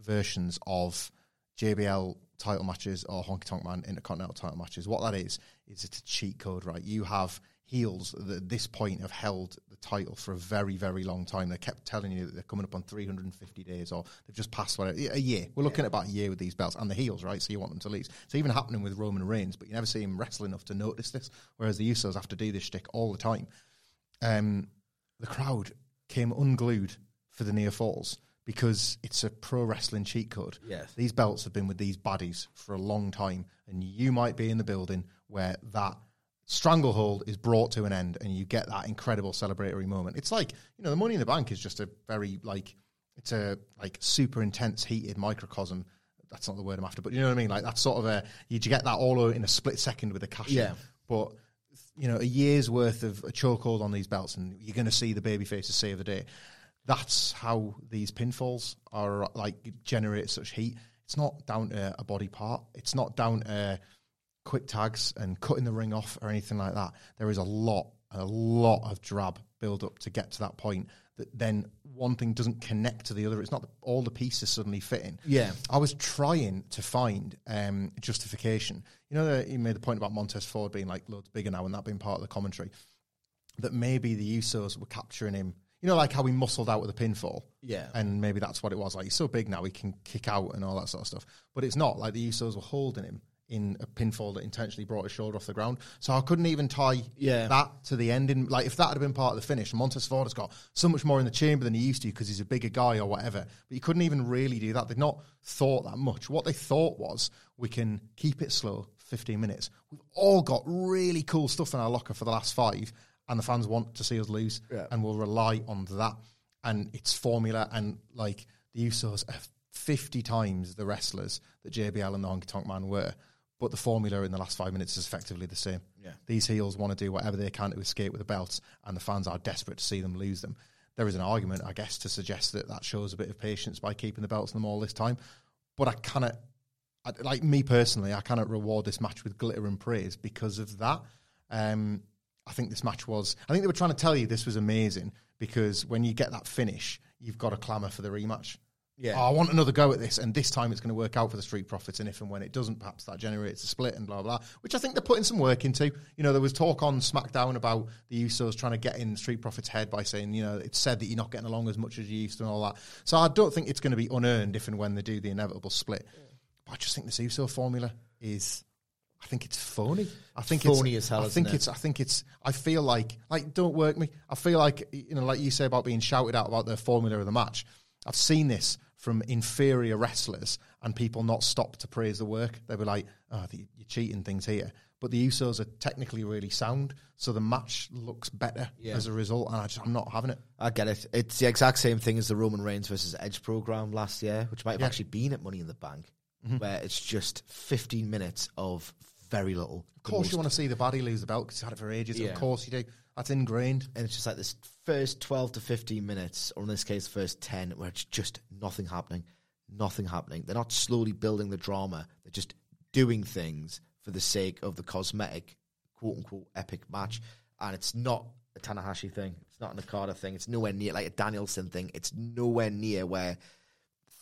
versions of JBL title matches or Honky Tonk Man Intercontinental title matches. What that is, is it's a cheat code, right? You have heels that at this point have held title for a very, very long time. They kept telling you that they're coming up on 350 days or they've just passed whatever, a year. We're looking at about a year with these belts and the heels, right? So you want them to lose. It's even happening with Roman Reigns, but you never see him wrestle enough to notice this, whereas the Usos have to do this shtick all the time. Um, the crowd came unglued for the near falls because it's a pro wrestling cheat code. Yes. These belts have been with these baddies for a long time, and you might be in the building where that stranglehold is brought to an end and you get that incredible celebratory moment. It's like, you know, the money in the bank is just a very like it's a like super intense heated microcosm. That's not the word I'm after, but you know what I mean? Like that's sort of a you get that all in a split second with a cash. Yeah. But you know, a year's worth of a chokehold on these belts, and you're going to see the baby faces save the day. That's how these pinfalls are like generate such heat. It's not down to a body part. It's not down to quick tags and cutting the ring off or anything like that. There is a lot, a lot of drab build up to get to that point. That then one thing doesn't connect to the other. It's not that all the pieces suddenly fit in. Yeah. I was trying to find um, justification. You know, the, you made the point about Montez Ford being like loads bigger now and that being part of the commentary. that maybe the Usos were capturing him. You know, like how he muscled out with a pinfall. Yeah. And maybe that's what it was. Like, he's so big now, he can kick out and all that sort of stuff. But it's not. Like, the Usos were holding him in a pinfall that intentionally brought his shoulder off the ground. So I couldn't even tie Yeah. that to the ending. Like, if that had been part of the finish, Montez Ford has got so much more in the chamber than he used to because he's a bigger guy or whatever. But you couldn't even really do that. They'd not thought that much. What they thought was, we can keep it slow, 15 minutes. We've all got really cool stuff in our locker for the last five, and the fans want to see us lose, and we'll rely on that. And it's formula, and like the Usos are 50 times the wrestlers that JBL and the Honky Tonk Man were. But the formula in the last five minutes is effectively the same. Yeah. These heels want to do whatever they can to escape with the belts, and the fans are desperate to see them lose them. There is an argument, I guess, to suggest that that shows a bit of patience by keeping the belts on them all this time. But I cannot, I, like me personally, I cannot reward this match with glitter and praise because of that. Um, I think this match was. I think they were trying to tell you this was amazing because when you get that finish, you've got to clamour for the rematch. Yeah. Oh, I want another go at this, and this time it's going to work out for the Street Profits. And if and when it doesn't, perhaps that generates a split and blah blah. Which I think they're putting some work into. You know, there was talk on SmackDown about the Usos trying to get in Street Profits' head by saying, you know, it's said that you're not getting along as much as you used to and all that. So I don't think it's going to be unearned if and when they do the inevitable split. But I just think this Uso formula is. I think it's phony. I think it's Phony it's, as hell, I isn't think it? it's. I think it's. I feel like like don't work me. I feel like you know, like you say about being shouted out about the formula of the match. I've seen this from inferior wrestlers and people not stop to praise the work. They were like, "Oh, you're cheating things here." But the Usos are technically really sound, so the match looks better Yeah. as a result. And I just, I'm not having it. I get it. It's the exact same thing as the Roman Reigns versus Edge program last year, which might have Yeah. actually been at Money in the Bank, mm-hmm. where it's just 15 minutes of very little. Of course, you want to see the body lose the belt because he's had it for ages. Yeah. Of course, you do. That's ingrained. and it's just like this first 12 to 15 minutes, or in this case, first 10, where it's just nothing happening. Nothing happening. They're not slowly building the drama, they're just doing things for the sake of the cosmetic, quote unquote, epic match. And it's not a Tanahashi thing, it's not an Okada thing, it's nowhere near like a Danielson thing, it's nowhere near where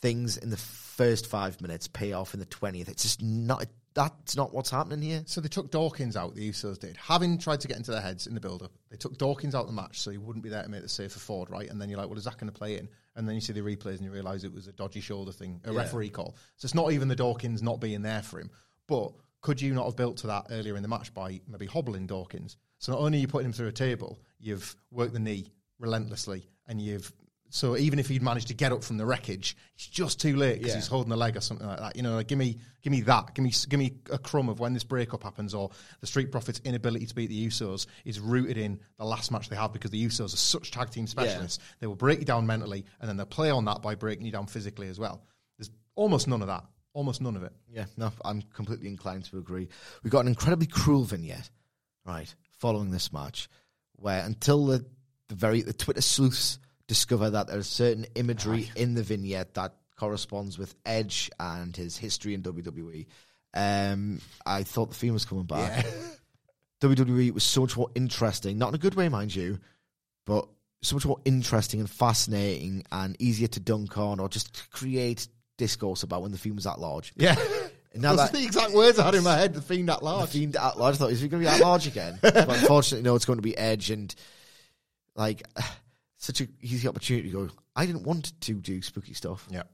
things in the first five minutes pay off in the 20th. It's just not, that's not what's happening here. So they took Dawkins out, the Usos did. Having tried to get into their heads in the build up, they took Dawkins out of the match so he wouldn't be there to make the save for Ford, right? And then you're like, well, is that going to play in? And then you see the replays and you realise it was a dodgy shoulder thing, a referee call. So it's not even the Dawkins not being there for him. But could you not have built to that earlier in the match by maybe hobbling Dawkins? So not only are you putting him through a table, you've worked the knee relentlessly and you've so even if he'd managed to get up from the wreckage, it's just too late because Yeah. he's holding a leg or something like that. You know, like give me, give me that, give me, give me a crumb of when this breakup happens, or the Street Profits' inability to beat the Usos is rooted in the last match they have because the Usos are such tag team specialists. They will break you down mentally, and then they'll play on that by breaking you down physically as well. There's almost none of that, almost none of it. Yeah, no, I'm completely inclined to agree. We got an incredibly cruel vignette, right, following this match, where until the, the very the Twitter sleuths discover that there's certain imagery in the vignette that corresponds with Edge and his history in WWE. Um, I thought the Fiend was coming back. WWE was so much more interesting, not in a good way, mind you, but so much more interesting and fascinating and easier to dunk on or just to create discourse about when the Fiend was at large. Yeah, And now that's that- the exact words I had in my head. The fiend at large. the large. Fiend at large. I thought, is he going to be at large again? but unfortunately, no, it's going to be Edge. And, like, such a easy opportunity to go, I didn't want to do spooky stuff. Yeah.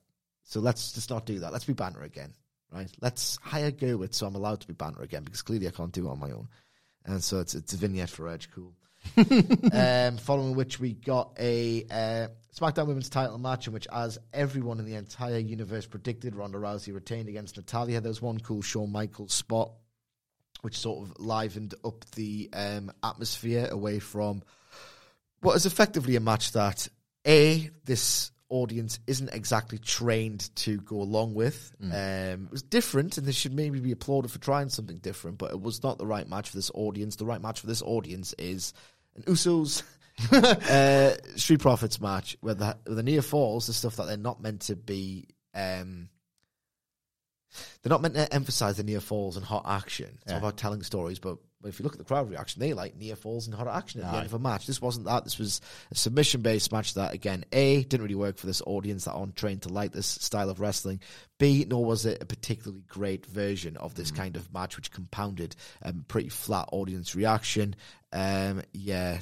So let's just not do that. Let's be banter again, right? Let's hire Gewirtz so I'm allowed to be banter again because clearly I can't do it on my own. And so it's, it's a vignette for Edge. Cool. um, following which we got a uh, SmackDown Women's Title match in which, as everyone in the entire universe predicted, Ronda Rousey retained against Natalya. There was one cool Shawn Michaels spot, which sort of livened up the um, atmosphere away from what is effectively a match that a this audience isn't exactly trained to go along with. Um, it was different, and they should maybe be applauded for trying something different. But it was not the right match for this audience. The right match for this audience is an Usos uh, Street Profits match where the, where the near falls, the stuff that they're not meant to be. Um, they're not meant to emphasize the near falls and hot action. It's all about telling stories, but but if you look at the crowd reaction, they like near falls and hot action at the end of a match. This wasn't that. This was a submission based match that, again, A, didn't really work for this audience that aren't trained to like this style of wrestling. B, nor was it a particularly great version of this kind of match, which compounded um, pretty flat audience reaction. Um, yeah,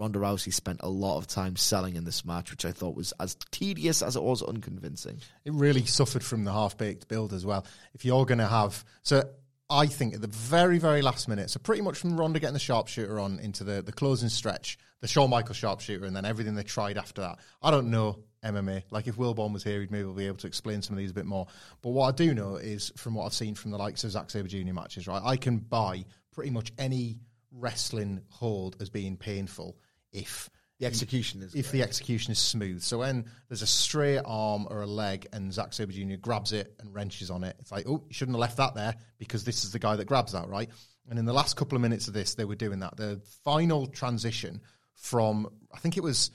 Ronda Rousey spent a lot of time selling in this match, which I thought was as tedious as it was unconvincing. It really suffered from the half baked build as well. If you're going to have. So I think at the very, very last minute, so pretty much from Ronda getting the sharpshooter on into the, the closing stretch, the Shawn Michaels sharpshooter, and then everything they tried after that. I don't know MMA. Like if Wilborn was here, he'd maybe be able to explain some of these a bit more. But what I do know is from what I've seen from the likes of Zack Sabre Jr. matches, right, I can buy pretty much any wrestling hold as being painful if The execution is if the execution is smooth. So when there's a straight arm or a leg and Zack Sabre Jr. grabs it and wrenches on it, it's like, oh, you shouldn't have left that there because this is the guy that grabs that, right? And in the last couple of minutes of this, they were doing that. The final transition from, I think it was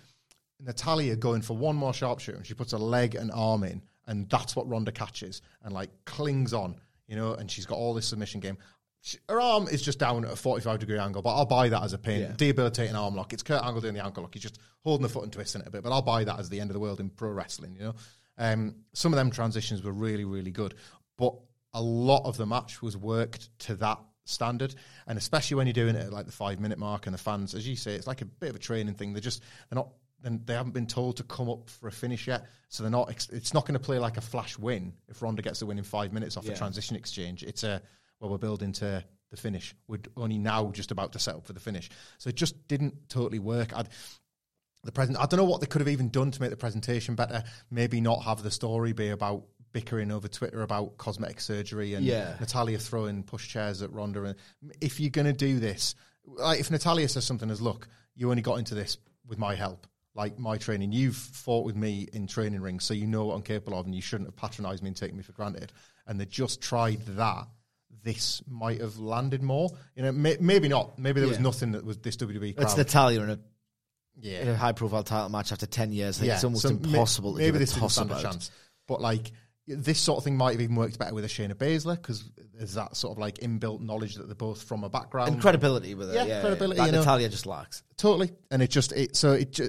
Natalya going for one more sharpshooter and she puts a leg and arm in, and that's what Ronda catches and like clings on, you know, and she's got all this submission game. She, her arm is just down at a 45 degree angle, but I'll buy that as a pin. Yeah. Debilitating arm lock. It's Kurt Angle doing the ankle lock. He's just holding the foot and twisting it a bit, but I'll buy that as the end of the world in pro wrestling, you know. Um, some of them transitions were really, really good, but a lot of the match was worked to that standard, and especially when you're doing it at like the five minute mark, and the fans, as you say, it's like a bit of a training thing. They're just they're not. Then they haven't been told to come up for a finish yet, so they're not. It's not going to play like a flash win if Ronda gets the win in five minutes off Yeah. a transition exchange. It's a well, we're building to the finish. We're only now just about to set up for the finish, so it just didn't totally work. I'd, the present. I don't know what they could have even done to make the presentation better. Maybe not have the story be about bickering over Twitter about cosmetic surgery and Yeah. Natalya throwing push chairs at Ronda. And if you're going to do this, like if Natalya says something as, "Look, you only got into this with my help." Like my training, you've fought with me in training rings, so you know what I'm capable of, and you shouldn't have patronised me and taken me for granted. And they just tried that. This might have landed more. You know, may, maybe not. Maybe there was Yeah. nothing that was this WWE crowd. It's Natalya in a, yeah, in a high profile title match after 10 years. I think it's almost so may- impossible to maybe this didn't stand a chance. But like this sort of thing might have even worked better with a Shayna Baszler because there's that sort of like inbuilt knowledge that they're both from a background And credibility with it. Yeah, Yeah, credibility, you know. Natalya just lacks. totally. And it just it so it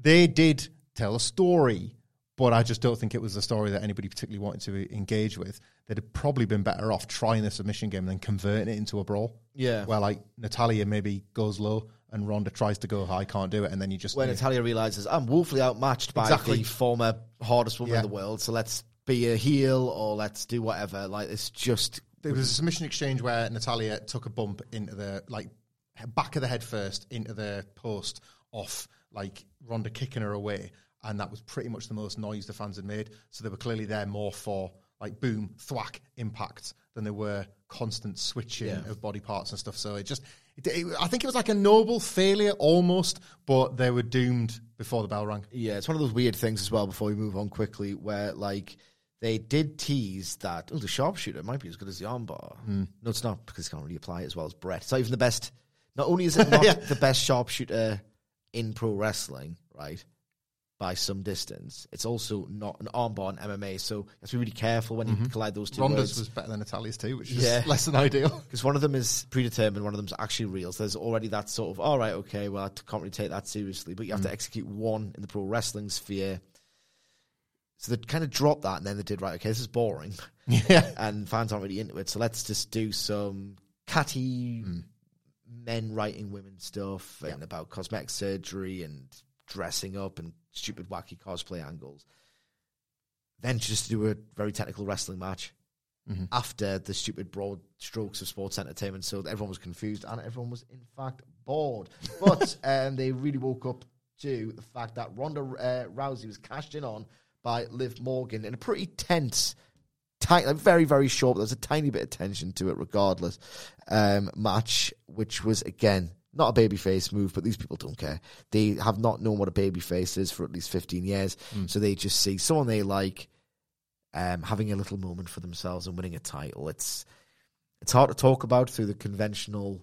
they did tell a story, but I just don't think it was a story that anybody particularly wanted to engage with. They'd have probably been better off trying the submission game and then converting it into a brawl. Yeah. where like Natalya maybe goes low and Ronda tries to go high, can't do it, and then you just When you- Natalya realizes I'm woefully outmatched by Exactly. the former hardest woman Yeah. in the world, so let's be a heel or let's do whatever. Like it's just There was a submission exchange where Natalya took a bump into the like back of the head first into the post off like Ronda kicking her away, and that was pretty much the most noise the fans had made. So they were clearly there more for like boom, thwack, impact than they were constant switching Yeah. of body parts and stuff. So it just, it, it, I think it was like a noble failure almost, but they were doomed before the bell rang. Yeah, it's one of those weird things as well. Before we move on quickly, where like they did tease that oh, the sharpshooter might be as good as the armbar. Hmm. No, it's not because he can't really apply it as well as Brett. It's not even the best. Not only is it not Yeah. the best sharpshooter in pro wrestling, right, by some distance, it's also not an armbar in MMA. So you have to be really careful when you collide those two Mm-hmm. Ronda's words. was better than Natalya's too, which is Yeah. less than ideal. Because one of them is predetermined, one of them's actually real. So there's already that sort of, all right, okay, well, I can't really take that seriously. But you have to execute one in the pro wrestling sphere. So they kind of dropped that, and then they did, right, okay, this is boring. yeah. and fans aren't really into it. So let's just do some catty Hmm. men writing women stuff and about cosmetic surgery and dressing up and stupid, wacky cosplay angles. Then just to do a very technical wrestling match Mm-hmm. after the stupid broad strokes of sports entertainment. So that everyone was confused and everyone was, in fact, bored. But um, they really woke up to the fact that Ronda uh, Rousey was cashed in on by Liv Morgan in a pretty tense tight, like very, very short. There's a tiny bit of tension to it, regardless. Um, match, which was again not a babyface move, but these people don't care. They have not known what a babyface is for at least 15 years, so they just see someone they like um, having a little moment for themselves and winning a title. It's it's hard to talk about through the conventional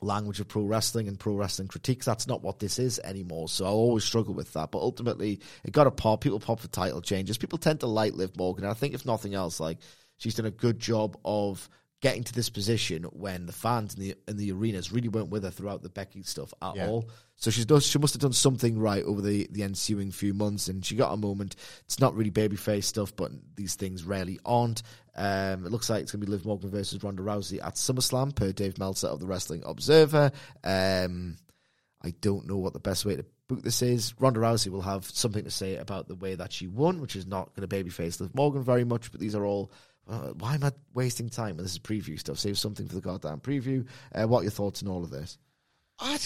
language of pro wrestling and pro wrestling critiques. That's not what this is anymore. So I'll always struggle with that. But ultimately, it got a pop. People pop for title changes. People tend to like Liv Morgan. And I think if nothing else, like she's done a good job of getting to this position when the fans in the in the arenas really weren't with her throughout the Becky stuff at Yeah. all. So she's done, she must have done something right over the, the ensuing few months, and she got a moment. It's not really babyface stuff, but these things rarely aren't. Um, it looks like it's going to be Liv Morgan versus Ronda Rousey at SummerSlam, per Dave Meltzer of the Wrestling Observer. Um, I don't know what the best way to book this is. Ronda Rousey will have something to say about the way that she won, which is not going to babyface Liv Morgan very much, but these are all. Uh, why am I wasting time when this is preview stuff? Save something for the goddamn preview. Uh, what are your thoughts on all of this? I'd,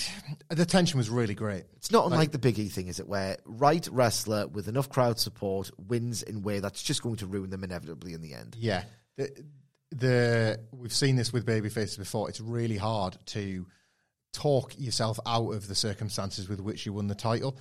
the tension was really great. It's not unlike the Big E thing, is it? Where right wrestler with enough crowd support wins in a way that's just going to ruin them inevitably in the end. Yeah, the, the we've seen this with babyfaces before. It's really hard to talk yourself out of the circumstances with which you won the title.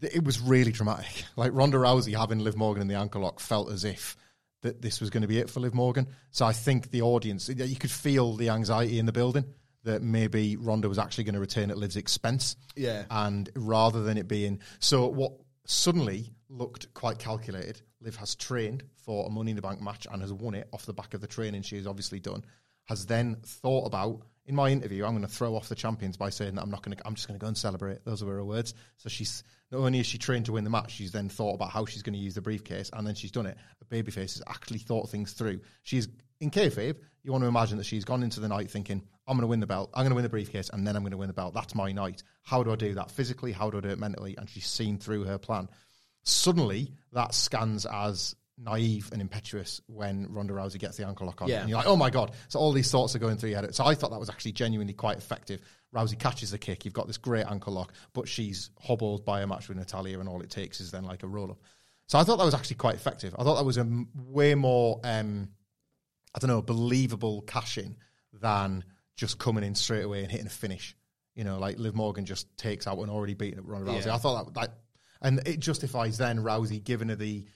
It was really dramatic. Like Ronda Rousey having Liv Morgan in the ankle lock felt as if that this was going to be it for Liv Morgan. So I think the audience, you could feel the anxiety in the building that maybe Ronda was actually going to return at Liv's expense. Yeah. And rather than it being so, what suddenly looked quite calculated. Liv has trained for a Money in the Bank match and has won it off the back of the training she has obviously done. Has then thought about in my interview, I'm going to throw off the champions by saying that I'm not going to. I'm just going to go and celebrate. Those were her words. So she's not only is she trained to win the match, she's then thought about how she's going to use the briefcase, and then she's done it. Babyface has actually thought things through. She's in kayfabe. You want to imagine that she's gone into the night thinking, "I'm going to win the belt. I'm going to win the briefcase, and then I'm going to win the belt. That's my night. How do I do that physically? How do I do it mentally?" And she's seen through her plan. Suddenly, that scans as naive and impetuous when Ronda Rousey gets the ankle lock on. Yeah. And you're like, oh my God. So all these thoughts are going through your head. So I thought that was actually genuinely quite effective. Rousey catches the kick. You've got this great ankle lock, but she's hobbled by a match with Natalya, and all it takes is then like a roll up. So I thought that was actually quite effective. I thought that was a m- way more, um, I don't know, believable cash in than just coming in straight away and hitting a finish. You know, like Liv Morgan just takes out an already beaten up Ronda Rousey. Yeah. I thought that, that, and it justifies then Rousey giving her the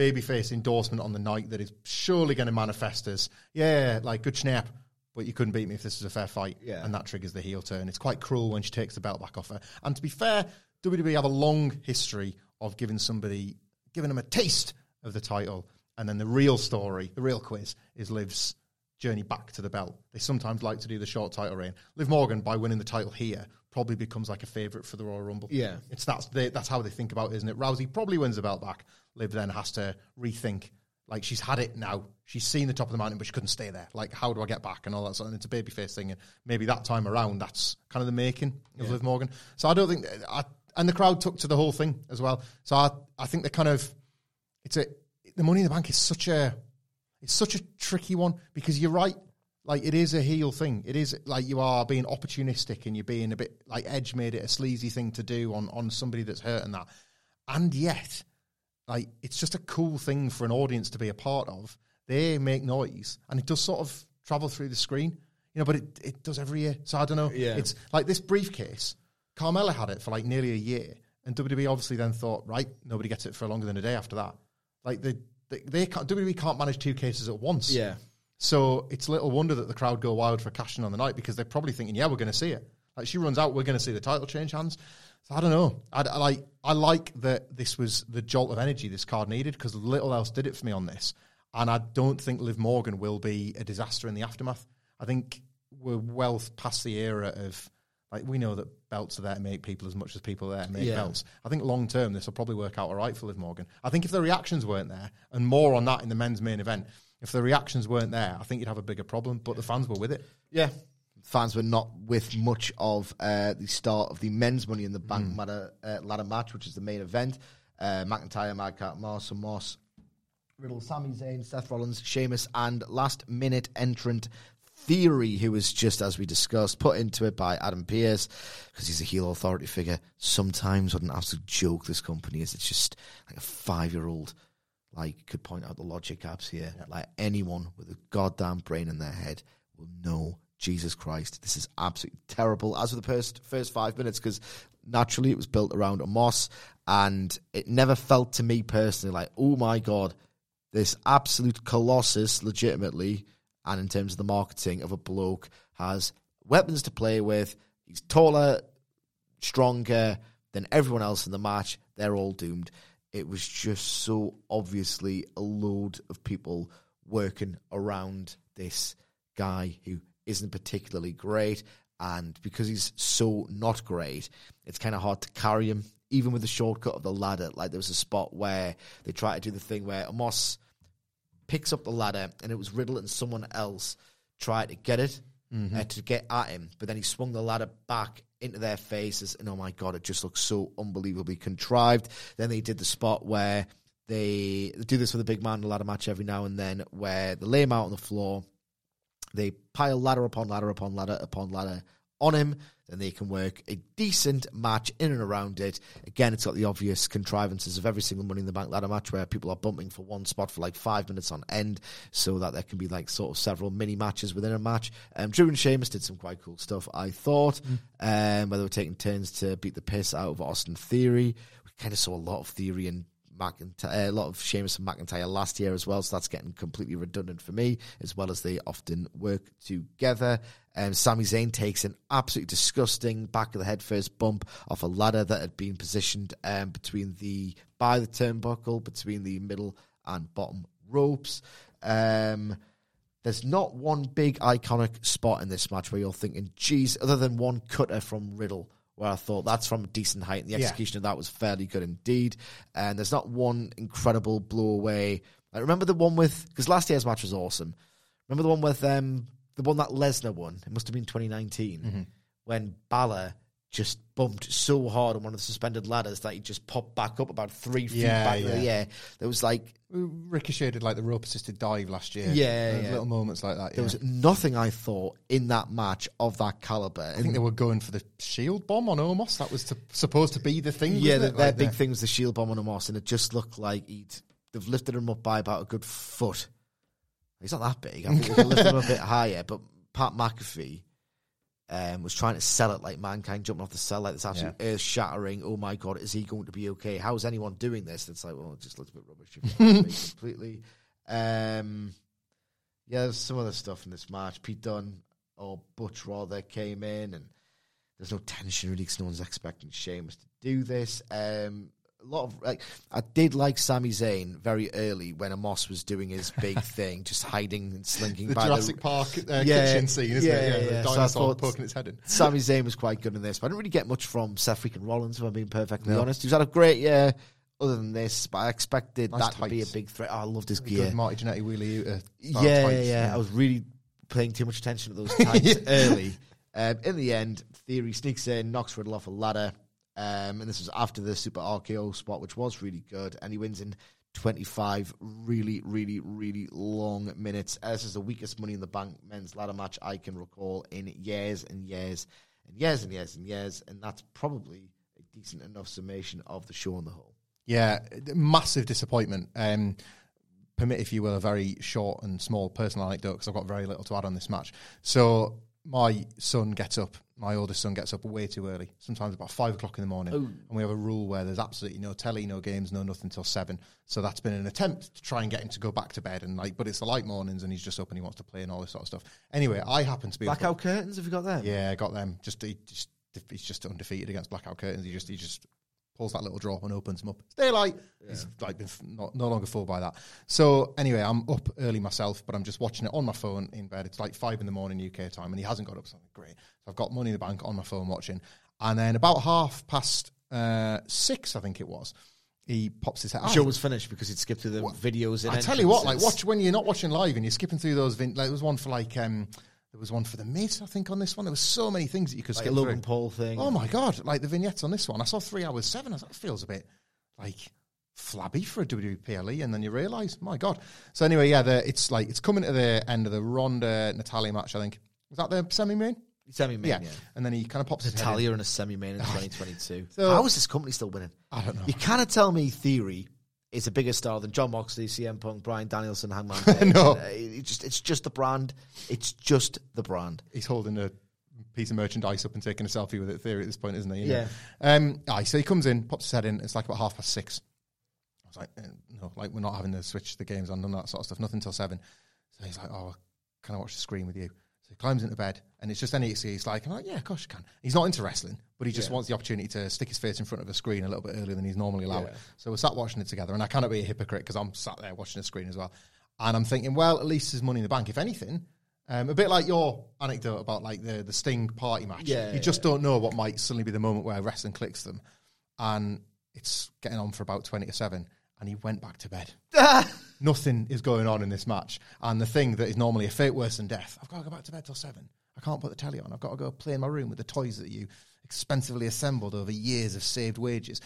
babyface endorsement on the night that is surely going to manifest as, yeah, like good snap, but you couldn't beat me if this was a fair fight. Yeah. And that triggers the heel turn. It's quite cruel when she takes the belt back off her. And to be fair, WWE have a long history of giving somebody, giving them a taste of the title. And then the real story, the real quiz, is Liv's journey back to the belt. They sometimes like to do the short title reign. Liv Morgan, by winning the title here, probably becomes like a favourite for the Royal Rumble. Yeah. It's that's they, that's how they think about it, isn't it? Rousey probably wins the belt back. Liv then has to rethink. Like she's had it now. She's seen the top of the mountain, but she couldn't stay there. Like, how do I get back and all that sort. And it's a babyface thing, and maybe that time around, that's kind of the making of Liv Morgan. So I don't think, uh, I, and the crowd took to the whole thing as well. So I, I think they kind of, it's a the Money in the Bank is such a, it's such a tricky one because you're right. Like it is a heel thing. It is like you are being opportunistic and you're being a bit like Edge made it a sleazy thing to do on on somebody that's hurt and that. And yet, like it's just a cool thing for an audience to be a part of. They make noise and it does sort of travel through the screen, you know. But it it does every year. So I don't know. Yeah. It's like this briefcase. Carmella had it for like nearly a year, and WWE obviously then thought, right, nobody gets it for longer than a day after that. Like they they, they can't, WWE can't manage two cases at once. Yeah. So it's little wonder that the crowd go wild for cashing on the night because they're probably thinking, yeah, we're going to see it. Like she runs out, we're going to see the title change hands. So I don't know. I, I like I like that this was the jolt of energy this card needed because little else did it for me on this. And I don't think Liv Morgan will be a disaster in the aftermath. I think we're well past the era of like we know that belts are there to make people as much as people are there to make Yeah. belts. I think long term this will probably work out all right for Liv Morgan. I think if the reactions weren't there, and more on that in the men's main event, if the reactions weren't there, I think you'd have a bigger problem. But the fans were with it. Yeah. Fans were not with much of uh, the start of the men's Money in the Bank ladder, uh, ladder match, which is the main event. Uh, McIntyre, Madcap, Moss, and Omos, Riddle, Sami Zayn, Seth Rollins, Sheamus, and last minute entrant Theory, who was just as we discussed, put into it by Adam Pearce because he's a heel authority figure. Sometimes what an absolute joke this company is. It's just like a five year old like could point out the logic gaps here. Like anyone with a goddamn brain in their head will know Jesus Christ, this is absolutely terrible. As with the first first five minutes, because naturally it was built around Omos, and it never felt to me personally like, oh my god, this absolute colossus, legitimately, and in terms of the marketing of a bloke has weapons to play with. He's taller, stronger than everyone else in the match. They're all doomed. It was just so obviously a load of people working around this guy who isn't particularly great. And because he's so not great, it's kind of hard to carry him, even with the shortcut of the ladder. Like there was a spot where they try to do the thing where Omos picks up the ladder and it was Riddle and someone else tried to get it uh, to get at him, but then he swung the ladder back into their faces, and oh my god, it just looks so unbelievably contrived. Then they did the spot where they do this with a big man ladder match every now and then, where they lay him out on the floor, they pile ladder upon ladder upon ladder upon ladder on him, then they can work a decent match in and around it. Again, it's got the obvious contrivances of every single Money in the Bank ladder match where people are bumping for one spot for like five minutes on end, so that there can be like sort of several mini matches within a match. Um, Drew and Sheamus did some quite cool stuff, I thought, um, where they were taking turns to beat the piss out of Austin Theory. We kind of saw a lot of Theory and McIntyre, a lot of Sheamus and McIntyre last year as well, so that's getting completely redundant for me, as well as they often work together. Um, Sami Zayn takes an absolutely disgusting back of the head first bump off a ladder that had been positioned um, between the by the turnbuckle between the middle and bottom ropes. Um, there's not one big iconic spot in this match where you're thinking, geez, other than one cutter from Riddle, where I thought that's from a decent height, and the Yeah. execution of that was fairly good indeed. And there's not one incredible blow away. I remember the one with because last year's match was awesome. Remember the one with um the one that Lesnar won? It must have been 2019 Mm-hmm. when Balor just bumped so hard on one of the suspended ladders that he just popped back up about three feet Yeah, back in the yeah. air. There was like Ricocheted like the rope assisted dive last year. Yeah, yeah. little moments like that. there was nothing I thought in that match of that caliber. I think they were going for the shield bomb on Omos. That was to, supposed to be the thing. yeah, the, their Like big the- thing was the shield bomb on Omos, and it just looked like he'd they've lifted him up by about a good foot. He's not that big. I think they could lift him a bit higher. But Pat McAfee um, was trying to sell it like mankind jumping off the cell, like this absolute earth shattering. Oh my god, is he going to be okay? How is anyone doing this? It's like, well, it just looks a bit rubbish. if you ask me completely. Um, yeah, there's some other stuff in this match. Pete Dunne or Butch rather came in, and there's no tension really because no one's expecting Sheamus to do this. Um, a lot of like, I did like Sami Zayn very early when Omos was doing his big thing, just hiding and slinking the by Jurassic the. Park uh, Yeah, kitchen scene, isn't yeah, it? yeah, yeah. So dinosaur thought- poking its head in. Sami Zayn was quite good in this, but I didn't really get much from Seth freaking Rollins, if I'm being perfectly No. honest. He's had a great year other than this, but I expected Nice that to be a big threat. Oh, I loved his Good gear. Marty Jannetty wheelie uh, Yeah, tights, yeah. I was really paying too much attention to those tights early. Um, in the end, Theory sneaks in, knocks Riddle off a ladder, um, and this was after the Super RKO spot, which was really good, and he wins in 25 really, really, really long minutes. Uh, This is the weakest Money in the Bank men's ladder match I can recall in years and years and years and years and years, and that's probably a decent enough summation of the show on the whole. Yeah, massive disappointment. Um, permit, if you will, a very short and small personal anecdote because I've got very little to add on this match. So my son gets up, my oldest son gets up way too early, sometimes about five o'clock in the morning, oh. and we have a rule where there's absolutely no telly, no games, no nothing till seven. So that's been an attempt to try and get him to go back to bed, and like, but it's the light mornings, and he's just up and he wants to play and all this sort of stuff. Anyway, I happen to be Blackout curtains, have you got them? yeah, I got them. Just he just he's just undefeated against blackout curtains. He just he just pulls that little drawer and opens them up. It's daylight. He's like been f- not, no longer fooled by that. So anyway, I'm up early myself, but I'm just watching it on my phone in bed. It's like five in the morning UK time, and he hasn't got up. So I'm like, great. So I've got Money in the Bank on my phone watching, and then about half past uh, six, I think it was. He pops his head. The "Ah, show was finished because he'd skipped through the videos. And I tell you what, like watch when you're not watching live and you're skipping through those. Vin- like there was one for like um, there was one for the Miz, I think, on this one. There was so many things that you could like skip a Logan through. Paul thing. Oh my god! Like the vignettes on this one, I saw three hours seven. I that feels a bit like flabby for a WWPLE, E, and then you realise, my god. So anyway, yeah, the, it's like it's coming to the end of the Ronda Natalya match. I think was that the semi-main. Semi main, Yeah. yeah. and then he kind of pops his head in. Natalya in a semi main in 2022. So- How is this company still winning? I don't know. You kind of tell me Theory is a bigger star than Jon Moxley, CM Punk, Bryan Danielson, Hangman. No. Uh, it just, it's just the brand. It's just the brand. he's holding a piece of merchandise up and taking a selfie with it. Theory at this point, isn't he? you know? Yeah. Um. Aye, so he comes in, pops his head in. It's like about half past six. I was like, eh, no, like we're not having to switch the games on, none of that sort of stuff. Nothing till seven. So he's like, oh, can I watch the screen with you? So he climbs into bed, and it's just NXT. He's like, I'm like, yeah, of course you can. He's not into wrestling, but he just wants the opportunity to stick his face in front of a screen a little bit earlier than he's normally allowed. Yeah. So we're sat watching it together, and I cannot be a hypocrite because I'm sat there watching the screen as well. And I'm thinking, well, at least there's money in the bank. If anything, um, a bit like your anecdote about like the the Sting party match. Yeah, you just don't know what might suddenly be the moment where wrestling clicks them, and it's getting on for about twenty to seven, and he went back to bed. Nothing is going on in this match, and the thing that is normally a fate worse than death, I've got to go back to bed till seven. I can't put the telly on. I've got to go play in my room with the toys that you expensively assembled over years of saved wages.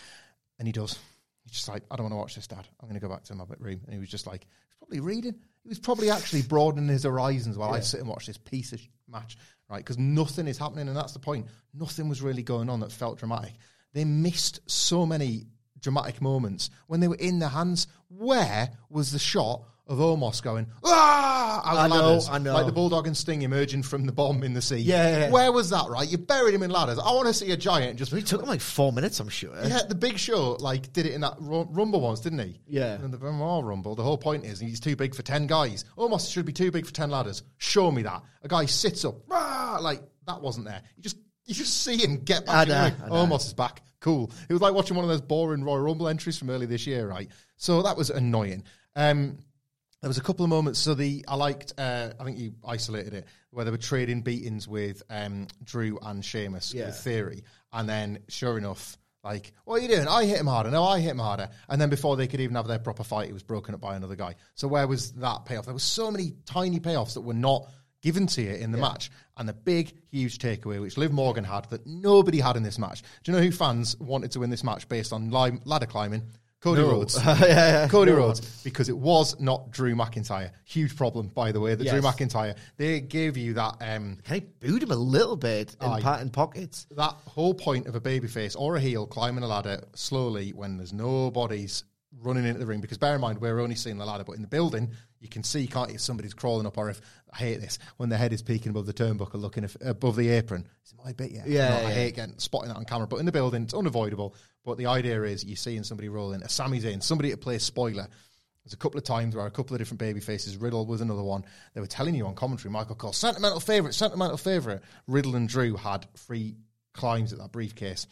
And he does. He's just like, I don't want to watch this, Dad. I'm going to go back to my room. And he was just like, he's probably reading. He was probably actually broadening his horizons while I sit and watch this piece of sh- match, right? Because nothing is happening, and that's the point. Nothing was really going on that felt dramatic. They missed so many dramatic moments when they were in their hands. Where was the shot of Omos going, ah, I the know, I know. like the bulldog and sting emerging from the bomb in the sea? Yeah, yeah, yeah. Where was that, right? You buried him in ladders. I want to see a giant just It took him like four minutes, I'm sure. yeah, the Big Show like did it in that Ru- Rumble once, didn't he? Yeah. And the Benoit Rumble. The whole point is he's too big for ten guys. Omos should be too big for ten ladders. Show me that. A guy sits up, rah, like that wasn't there. You just you just see him get back. I know, ring. I know. Omos is back. Cool. It was like watching one of those boring Royal Rumble entries from early this year, right? So that was annoying. Um, there was a couple of moments. So the I liked. Uh, I think you isolated it where they were trading beatings with um, Drew and Sheamus Yeah. with Theory, and then sure enough, like, what are you doing? I hit him harder. No, I hit him harder. And then before they could even have their proper fight, it was broken up by another guy. So where was that payoff? There were so many tiny payoffs that were not given to you in the match. And the big, huge takeaway, which Liv Morgan had that nobody had in this match. Do you know who fans wanted to win this match based on li- ladder climbing? Cody No. Rhodes. Yeah, yeah. Cody No. Rhodes. Because it was not Drew McIntyre. Huge problem, by the way, that Drew McIntyre, they gave you that um, Can I boot him a little bit in patent pockets? that whole point of a babyface or a heel climbing a ladder slowly when there's nobody's running into the ring. Because bear in mind, we're only seeing the ladder, but in the building, you can see, can't you, if somebody's crawling up or if, I hate this, when their head is peeking above the turnbuckle, looking if, above the apron. Is it my bit yet? Yeah, No, I hate getting, spotting that on camera. But in the building, it's unavoidable. But the idea is you're seeing somebody rolling, a Sammy's in, somebody to play spoiler. There's a couple of times where a couple of different baby faces, Riddle was another one. They were telling you on commentary, Michael Cole, sentimental favourite, sentimental favourite. Riddle and Drew had three climbs at that briefcase,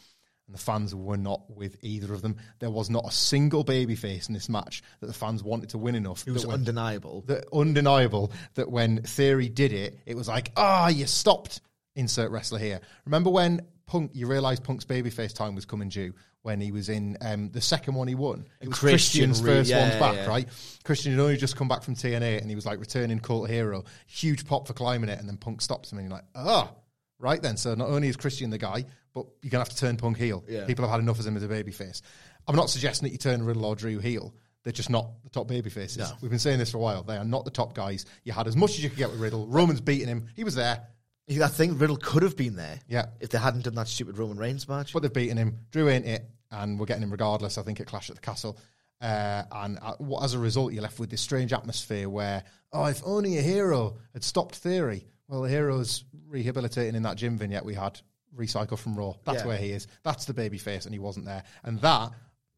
and the fans were not with either of them. There was not a single baby face in this match that the fans wanted to win enough. It was when- undeniable. the undeniable that when Theory did it, it was like, ah, you stopped. Insert wrestler here. Remember when Punk? You realised Punk's babyface time was coming due when he was in um, the second one he won. It was Christian Christian's first yeah, one's back, yeah. right? Christian had only just come back from TNA and he was like returning cult hero. Huge pop for climbing it, and then Punk stops him, and you're like, ah, right then. So not only is Christian the guy, but you're gonna have to turn Punk heel. Yeah. People have had enough of him as a babyface. I'm not suggesting that you turn Riddle or Drew heel. They're just not the top baby faces. No. We've been saying this for a while. They are not the top guys. You had as much as you could get with Riddle. Roman's beating him. He was there, I think Riddle could have been there. Yeah. If they hadn't done that stupid Roman Reigns match. but they've beaten him. Drew ain't it, and we're getting him regardless. I think at Clash at the Castle. Uh, and uh, what- as a result, you're left with this strange atmosphere where, oh, if only a hero had stopped Theory. Well, the hero's rehabilitating in that gym vignette we had, recycled from Raw. That's Yeah. where he is. That's the baby face, and he wasn't there. And that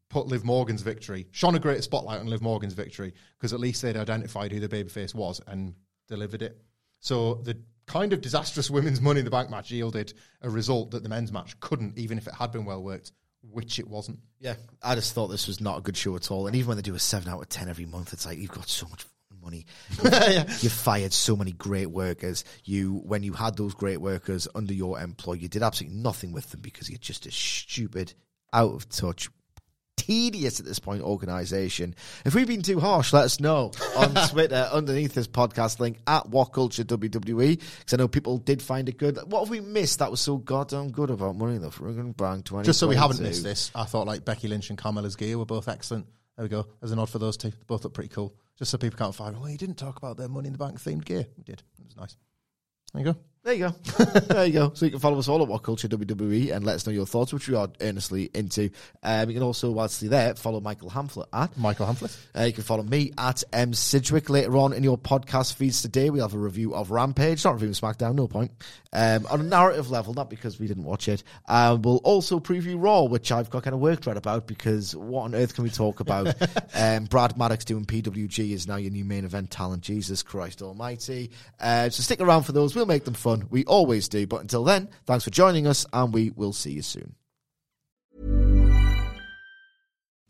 put Liv Morgan's victory, shone a great spotlight on Liv Morgan's victory, because at least they'd identified who the babyface was and delivered it. So the kind of disastrous women's Money in the Bank match yielded a result that the men's match couldn't, even if it had been well worked, which it wasn't. Yeah, I just thought this was not a good show at all. And even when they do a seven out of ten every month, it's like you've got so much money. You've fired so many great workers. You, when you had those great workers under your employ, you did absolutely nothing with them because you're just a stupid, out of touch. Tedious at this point organisation. If we've been too harsh, let us know on Twitter underneath this podcast link at What Culture WWE because I know people did find it good. What have we missed that was so goddamn good about Money in the Friggin' Bank 20? Just so we haven't missed this, I thought like Becky Lynch and Carmella's gear were both excellent. There we go. There's a nod for those two. They both look pretty cool. Just so people can't find, well, you didn't talk about their Money in the Bank themed gear. We did. It was nice. There you go. There you go. there you go. So you can follow us all at What Culture WWE and let us know your thoughts, which we are earnestly into. Um, you can also, whilst you're there, follow Michael Hamflett at. Michael Hamflett. Uh, you can follow me at M Sidgwick later on in your podcast feeds today. We have a review of Rampage, not reviewing SmackDown, no point. Um, on a narrative level, not because we didn't watch it. Um, we'll also preview Raw, which I've got kind of worked right about because what on earth can we talk about? um, Brad Maddox doing PWG is now your new main event talent. Jesus Christ Almighty! Uh, so stick around for those. We'll make them fun. We always do. But until then, thanks for joining us, and we will see you soon.